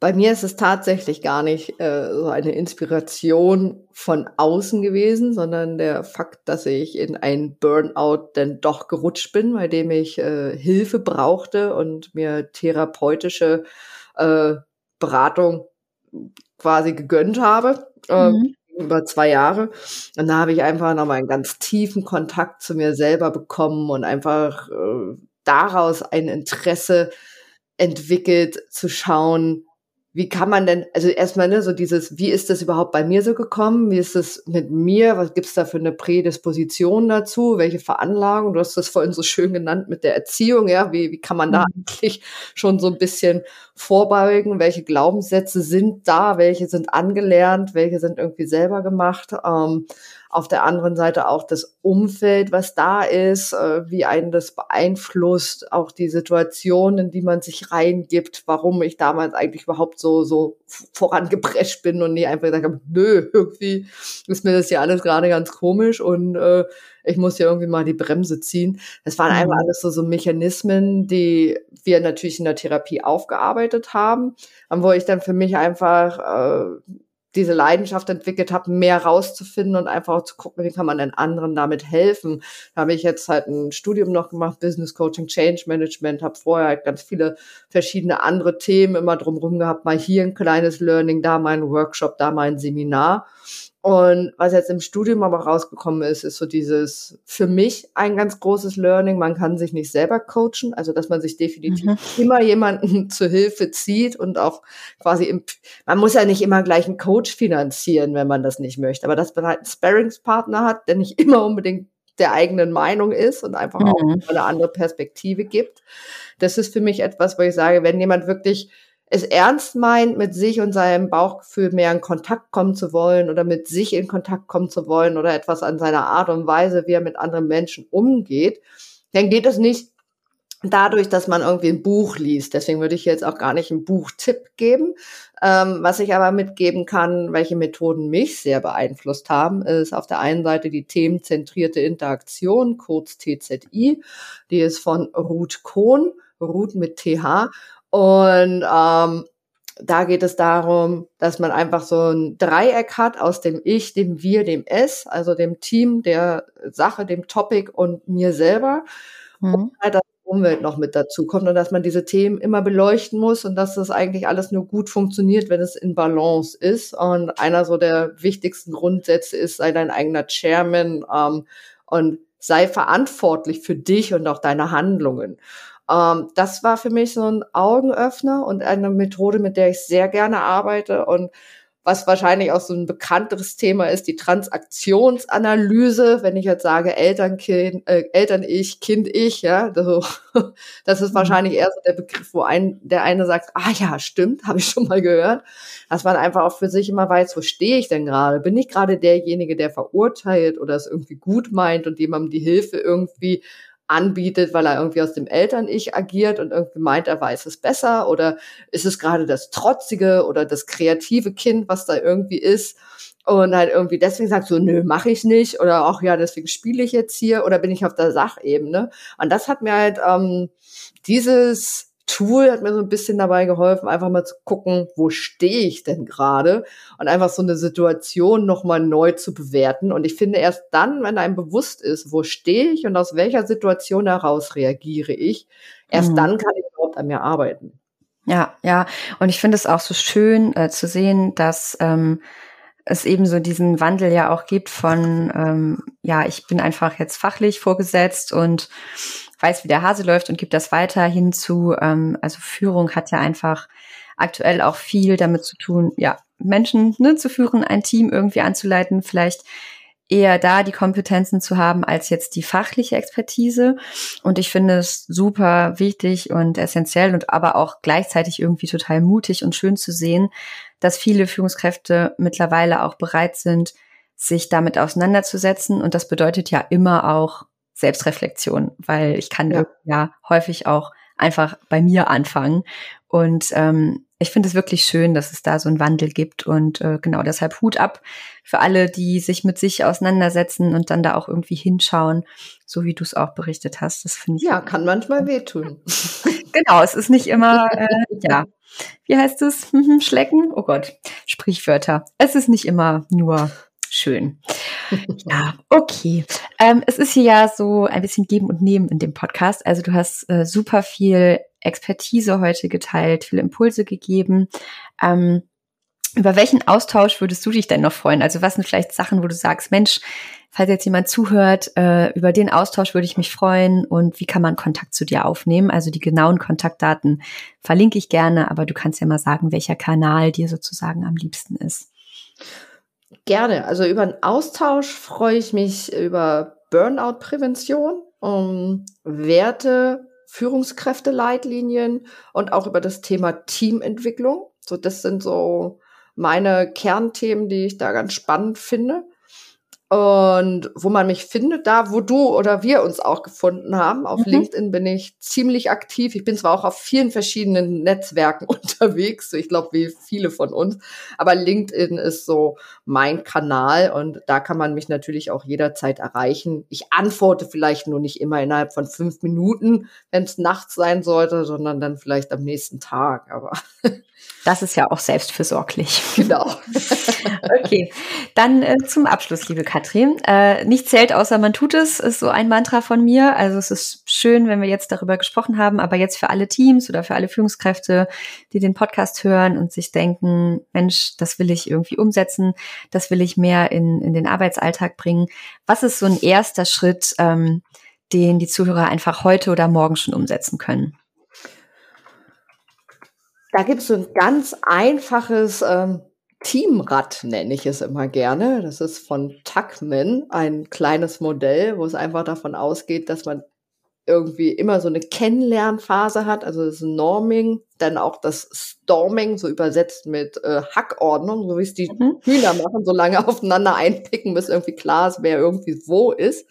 Bei mir ist es tatsächlich gar nicht äh, so eine Inspiration von außen gewesen, sondern der Fakt, dass ich in ein Burnout dann doch gerutscht bin, bei dem ich äh, Hilfe brauchte und mir therapeutische äh, Beratung quasi gegönnt habe. Ähm, mhm. über zwei Jahre. Und da habe ich einfach nochmal einen ganz tiefen Kontakt zu mir selber bekommen und einfach äh, daraus ein Interesse entwickelt, zu schauen, wie kann man denn, also erstmal ne, so dieses, wie ist das überhaupt bei mir so gekommen? Wie ist das mit mir? Was gibt's da für eine Prädisposition dazu? Welche Veranlagung? Du hast das vorhin so schön genannt mit der Erziehung, ja. Wie, wie kann man da mhm. eigentlich schon so ein bisschen vorbeugen? Welche Glaubenssätze sind da? Welche sind angelernt? Welche sind irgendwie selber gemacht? Ähm, auf der anderen Seite auch das Umfeld, was da ist, äh, wie einen das beeinflusst, auch die Situation, in die man sich reingibt, warum ich damals eigentlich überhaupt so, so vorangeprescht bin und nie einfach gesagt habe, nö, irgendwie ist mir das ja alles gerade ganz komisch und äh, ich muss ja irgendwie mal die Bremse ziehen. Das waren mhm. einfach alles so, so Mechanismen, die wir natürlich in der Therapie aufgearbeitet haben, wo ich dann für mich einfach äh, diese Leidenschaft entwickelt habe, mehr rauszufinden und einfach auch zu gucken, wie kann man den anderen damit helfen. Da habe ich jetzt halt ein Studium noch gemacht, Business Coaching, Change Management, habe vorher halt ganz viele verschiedene andere Themen immer drumherum gehabt, mal hier ein kleines Learning, da mal ein Workshop, da mal ein Seminar. Und was jetzt im Studium aber rausgekommen ist, ist so dieses für mich ein ganz großes Learning. Man kann sich nicht selber coachen, also dass man sich definitiv mhm. immer jemanden zur Hilfe zieht und auch quasi im, man muss ja nicht immer gleich einen Coach finanzieren, wenn man das nicht möchte, aber dass man halt einen Sparringspartner hat, der nicht immer unbedingt der eigenen Meinung ist und einfach mhm. auch eine andere Perspektive gibt. Das ist für mich etwas, wo ich sage, wenn jemand wirklich es ernst meint, mit sich und seinem Bauchgefühl mehr in Kontakt kommen zu wollen oder mit sich in Kontakt kommen zu wollen oder etwas an seiner Art und Weise, wie er mit anderen Menschen umgeht, dann geht es nicht dadurch, dass man irgendwie ein Buch liest. Deswegen würde ich jetzt auch gar nicht einen Buchtipp geben. Ähm, was ich aber mitgeben kann, welche Methoden mich sehr beeinflusst haben, ist auf der einen Seite die themenzentrierte Interaktion, kurz TZI. Die ist von Ruth Kohn, Ruth mit TH. Und ähm, da geht es darum, dass man einfach so ein Dreieck hat aus dem Ich, dem Wir, dem Es, also dem Team, der Sache, dem Topic und mir selber. Mhm. Und halt das Umwelt noch mit dazu kommt und dass man diese Themen immer beleuchten muss und dass das eigentlich alles nur gut funktioniert, wenn es in Balance ist. Und einer so der wichtigsten Grundsätze ist, sei dein eigener Chairman ähm, und sei verantwortlich für dich und auch deine Handlungen. Ähm, das war für mich so ein Augenöffner und eine Methode, mit der ich sehr gerne arbeite und was wahrscheinlich auch so ein bekannteres Thema ist, die Transaktionsanalyse. Wenn ich jetzt sage Eltern, kind, äh, Eltern ich, Kind ich, ja, das, das ist mhm. wahrscheinlich eher so der Begriff, wo ein, der eine sagt, ah ja, stimmt, habe ich schon mal gehört. Dass man einfach auch für sich immer weiß, wo stehe ich denn gerade? Bin ich gerade derjenige, der verurteilt oder es irgendwie gut meint und jemandem die Hilfe irgendwie anbietet, weil er irgendwie aus dem Eltern-Ich agiert und irgendwie meint, er weiß es besser oder ist es gerade das trotzige oder das kreative Kind, was da irgendwie ist und halt irgendwie deswegen sagt so, nö, mache ich nicht oder auch ja, deswegen spiele ich jetzt hier oder bin ich auf der Sachebene. Und das hat mir halt ähm, dieses Tool hat mir so ein bisschen dabei geholfen, einfach mal zu gucken, wo stehe ich denn gerade und einfach so eine Situation nochmal neu zu bewerten. Und ich finde, erst dann, wenn einem bewusst ist, wo stehe ich und aus welcher Situation heraus reagiere ich, erst mhm. dann kann ich überhaupt an mir arbeiten. Ja, ja. Und ich finde es auch so schön äh, zu sehen, dass ähm, es eben so diesen Wandel ja auch gibt von, ähm, ja, ich bin einfach jetzt fachlich vorgesetzt und weiß, wie der Hase läuft und gibt das weiter hin zu, ähm, also Führung hat ja einfach aktuell auch viel damit zu tun, ja, Menschen ne, zu führen, ein Team irgendwie anzuleiten, vielleicht eher da die Kompetenzen zu haben als jetzt die fachliche Expertise. Und ich finde es super wichtig und essentiell und aber auch gleichzeitig irgendwie total mutig und schön zu sehen, dass viele Führungskräfte mittlerweile auch bereit sind, sich damit auseinanderzusetzen. Und das bedeutet ja immer auch Selbstreflexion, weil ich kann ja, ja häufig auch einfach bei mir anfangen. Und ähm, ich finde es wirklich schön, dass es da so einen Wandel gibt. Und äh, genau deshalb Hut ab für alle, die sich mit sich auseinandersetzen und dann da auch irgendwie hinschauen, so wie du es auch berichtet hast. Das finde ich. Ja, kann manchmal wehtun. genau, es ist nicht immer, äh, ja, wie heißt es? Schlecken? Oh Gott, Sprichwörter. Es ist nicht immer nur schön. ja, okay. Ähm, es ist hier ja so ein bisschen Geben und Nehmen in dem Podcast. Also du hast äh, super viel Expertise heute geteilt, viele Impulse gegeben. Ähm, über welchen Austausch würdest du dich denn noch freuen? Also was sind vielleicht Sachen, wo du sagst, Mensch, falls jetzt jemand zuhört, äh, über den Austausch würde ich mich freuen und wie kann man Kontakt zu dir aufnehmen? Also die genauen Kontaktdaten verlinke ich gerne, aber du kannst ja mal sagen, welcher Kanal dir sozusagen am liebsten ist. Gerne. Also über einen Austausch freue ich mich über Burnout-Prävention, um Werte, Führungskräfteleitlinien und auch über das Thema Teamentwicklung. So, das sind so meine Kernthemen, die ich da ganz spannend finde. Und wo man mich findet, da wo du oder wir uns auch gefunden haben, auf mhm. LinkedIn bin ich ziemlich aktiv. Ich bin zwar auch auf vielen verschiedenen Netzwerken unterwegs, ich glaube wie viele von uns, aber LinkedIn ist so mein Kanal und da kann man mich natürlich auch jederzeit erreichen. Ich antworte vielleicht nur nicht immer innerhalb von fünf Minuten, wenn es nachts sein sollte, sondern dann vielleicht am nächsten Tag. Aber Das ist ja auch selbstfürsorglich. Genau. okay, dann äh, zum Abschluss, liebe Katrin. Äh, nicht zählt, außer man tut es, ist so ein Mantra von mir. Also es ist schön, wenn wir jetzt darüber gesprochen haben, aber jetzt für alle Teams oder für alle Führungskräfte, die den Podcast hören und sich denken, Mensch, das will ich irgendwie umsetzen, das will ich mehr in, in den Arbeitsalltag bringen. Was ist so ein erster Schritt, ähm, den die Zuhörer einfach heute oder morgen schon umsetzen können? Da gibt es so ein ganz einfaches ähm, Teamrad, nenne ich es immer gerne. Das ist von Tuckman, ein kleines Modell, wo es einfach davon ausgeht, dass man irgendwie immer so eine Kennenlernphase hat, also das Norming, dann auch das Storming, so übersetzt mit äh, Hackordnung, so wie es die mhm. Hühner machen, so lange aufeinander einpicken, bis irgendwie klar ist, wer irgendwie wo ist.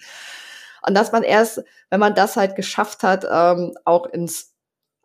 Und dass man erst, wenn man das halt geschafft hat, ähm, auch ins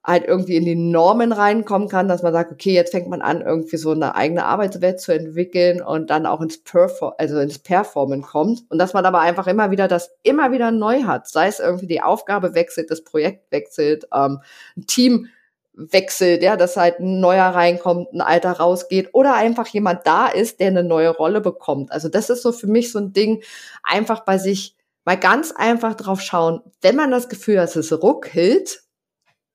halt irgendwie in die Normen reinkommen kann, dass man sagt, okay, jetzt fängt man an, irgendwie so eine eigene Arbeitswelt zu entwickeln und dann auch ins Perform, also ins Performen kommt. Und dass man aber einfach immer wieder das immer wieder neu hat. Sei es irgendwie die Aufgabe wechselt, das Projekt wechselt, ähm, ein Team wechselt, ja, dass halt ein neuer reinkommt, ein alter rausgeht oder einfach jemand da ist, der eine neue Rolle bekommt. Also das ist so für mich so ein Ding, einfach bei sich mal ganz einfach drauf schauen, wenn man das Gefühl hat, es ruckelt,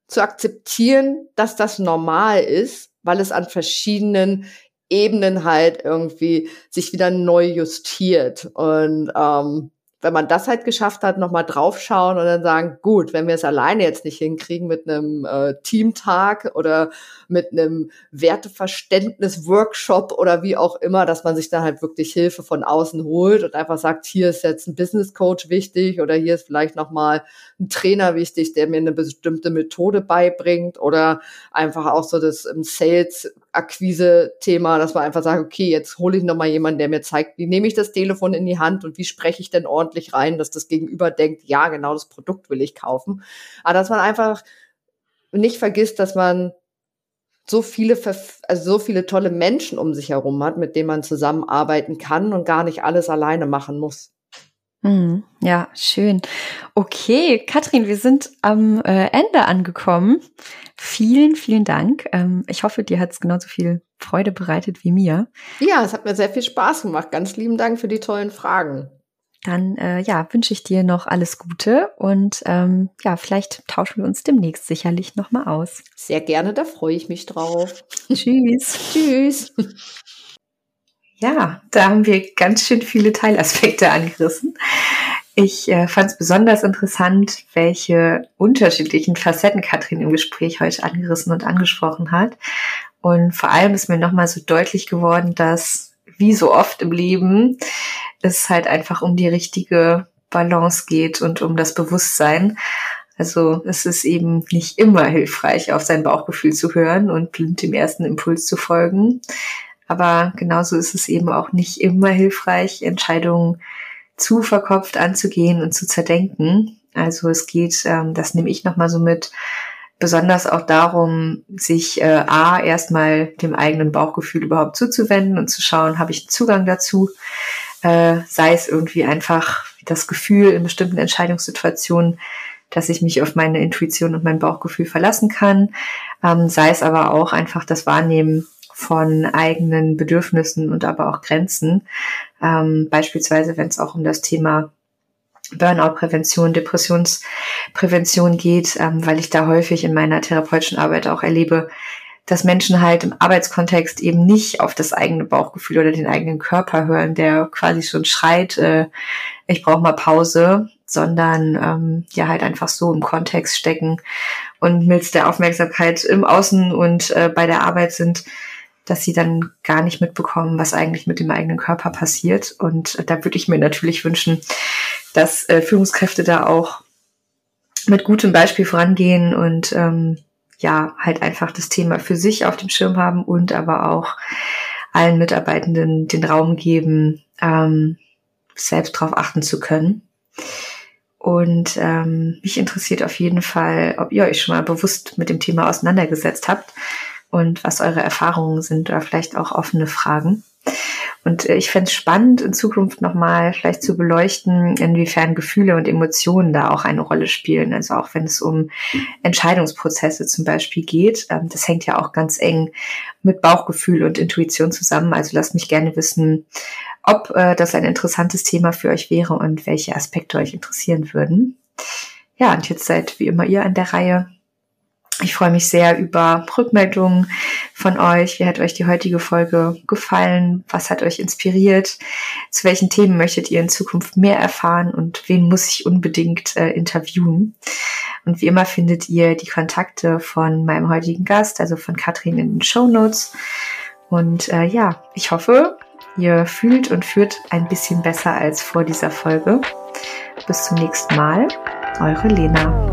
zu akzeptieren, dass das normal ist, weil es an verschiedenen Ebenen halt irgendwie sich wieder neu justiert. Und ähm, wenn man das halt geschafft hat, nochmal draufschauen und dann sagen, gut, wenn wir es alleine jetzt nicht hinkriegen mit einem äh, Teamtag oder mit einem Werteverständnis-Workshop oder wie auch immer, dass man sich dann halt wirklich Hilfe von außen holt und einfach sagt, hier ist jetzt ein Business Coach wichtig oder hier ist vielleicht nochmal ein Trainer wichtig, der mir eine bestimmte Methode beibringt oder einfach auch so das im Sales Akquise-Thema, dass man einfach sagt, okay, jetzt hole ich noch mal jemanden, der mir zeigt, wie nehme ich das Telefon in die Hand und wie spreche ich denn ordentlich rein, dass das Gegenüber denkt, ja, genau das Produkt will ich kaufen. Aber dass man einfach nicht vergisst, dass man so viele, also so viele tolle Menschen um sich herum hat, mit denen man zusammenarbeiten kann und gar nicht alles alleine machen muss. Mhm. Ja, schön. Okay, Katrin, wir sind am äh, Ende angekommen. Vielen, vielen Dank. Ähm, ich hoffe, dir hat es genauso viel Freude bereitet wie mir. Ja, es hat mir sehr viel Spaß gemacht. Ganz lieben Dank für die tollen Fragen. Dann äh, ja, wünsche ich dir noch alles Gute und ähm, ja, vielleicht tauschen wir uns demnächst sicherlich nochmal aus. Sehr gerne, da freue ich mich drauf. Tschüss. Tschüss. Ja, da haben wir ganz schön viele Teilaspekte angerissen. Ich äh, fand es besonders interessant, welche unterschiedlichen Facetten Katrin im Gespräch heute angerissen und angesprochen hat. Und vor allem ist mir nochmal so deutlich geworden, dass wie so oft im Leben es halt einfach um die richtige Balance geht und um das Bewusstsein. Also es ist eben nicht immer hilfreich, auf sein Bauchgefühl zu hören und blind dem ersten Impuls zu folgen. Aber genauso ist es eben auch nicht immer hilfreich, Entscheidungen zu verkopft anzugehen und zu zerdenken. Also es geht, ähm, das nehme ich nochmal so mit, besonders auch darum, sich äh, A, erstmal dem eigenen Bauchgefühl überhaupt zuzuwenden und zu schauen, habe ich Zugang dazu, äh, sei es irgendwie einfach das Gefühl in bestimmten Entscheidungssituationen, dass ich mich auf meine Intuition und mein Bauchgefühl verlassen kann, ähm, sei es aber auch einfach das Wahrnehmen von eigenen Bedürfnissen und aber auch Grenzen. Ähm, beispielsweise, wenn es auch um das Thema Burnout-Prävention, Depressionsprävention geht, ähm, weil ich da häufig in meiner therapeutischen Arbeit auch erlebe, dass Menschen halt im Arbeitskontext eben nicht auf das eigene Bauchgefühl oder den eigenen Körper hören, der quasi schon schreit, äh, ich brauche mal Pause, sondern ähm, ja halt einfach so im Kontext stecken und mit der Aufmerksamkeit im Außen und äh, bei der Arbeit sind, dass sie dann gar nicht mitbekommen, was eigentlich mit dem eigenen Körper passiert. Und da würde ich mir natürlich wünschen, dass äh, Führungskräfte da auch mit gutem Beispiel vorangehen und ähm, ja, halt einfach das Thema für sich auf dem Schirm haben und aber auch allen Mitarbeitenden den Raum geben, ähm, selbst darauf achten zu können. Und ähm, mich interessiert auf jeden Fall, ob ihr euch schon mal bewusst mit dem Thema auseinandergesetzt habt und was eure Erfahrungen sind oder vielleicht auch offene Fragen. Und äh, ich fände es spannend, in Zukunft nochmal vielleicht zu beleuchten, inwiefern Gefühle und Emotionen da auch eine Rolle spielen. Also auch wenn es um Entscheidungsprozesse zum Beispiel geht. Ähm, das hängt ja auch ganz eng mit Bauchgefühl und Intuition zusammen. Also lasst mich gerne wissen, ob äh, das ein interessantes Thema für euch wäre und welche Aspekte euch interessieren würden. Ja, und jetzt seid wie immer ihr an der Reihe. Ich freue mich sehr über Rückmeldungen von euch. Wie hat euch die heutige Folge gefallen? Was hat euch inspiriert? Zu welchen Themen möchtet ihr in Zukunft mehr erfahren? Und wen muss ich unbedingt äh, interviewen? Und wie immer findet ihr die Kontakte von meinem heutigen Gast, also von Katrin in den Show Notes. Und äh, ja, ich hoffe, ihr fühlt und führt ein bisschen besser als vor dieser Folge. Bis zum nächsten Mal. Eure Lena.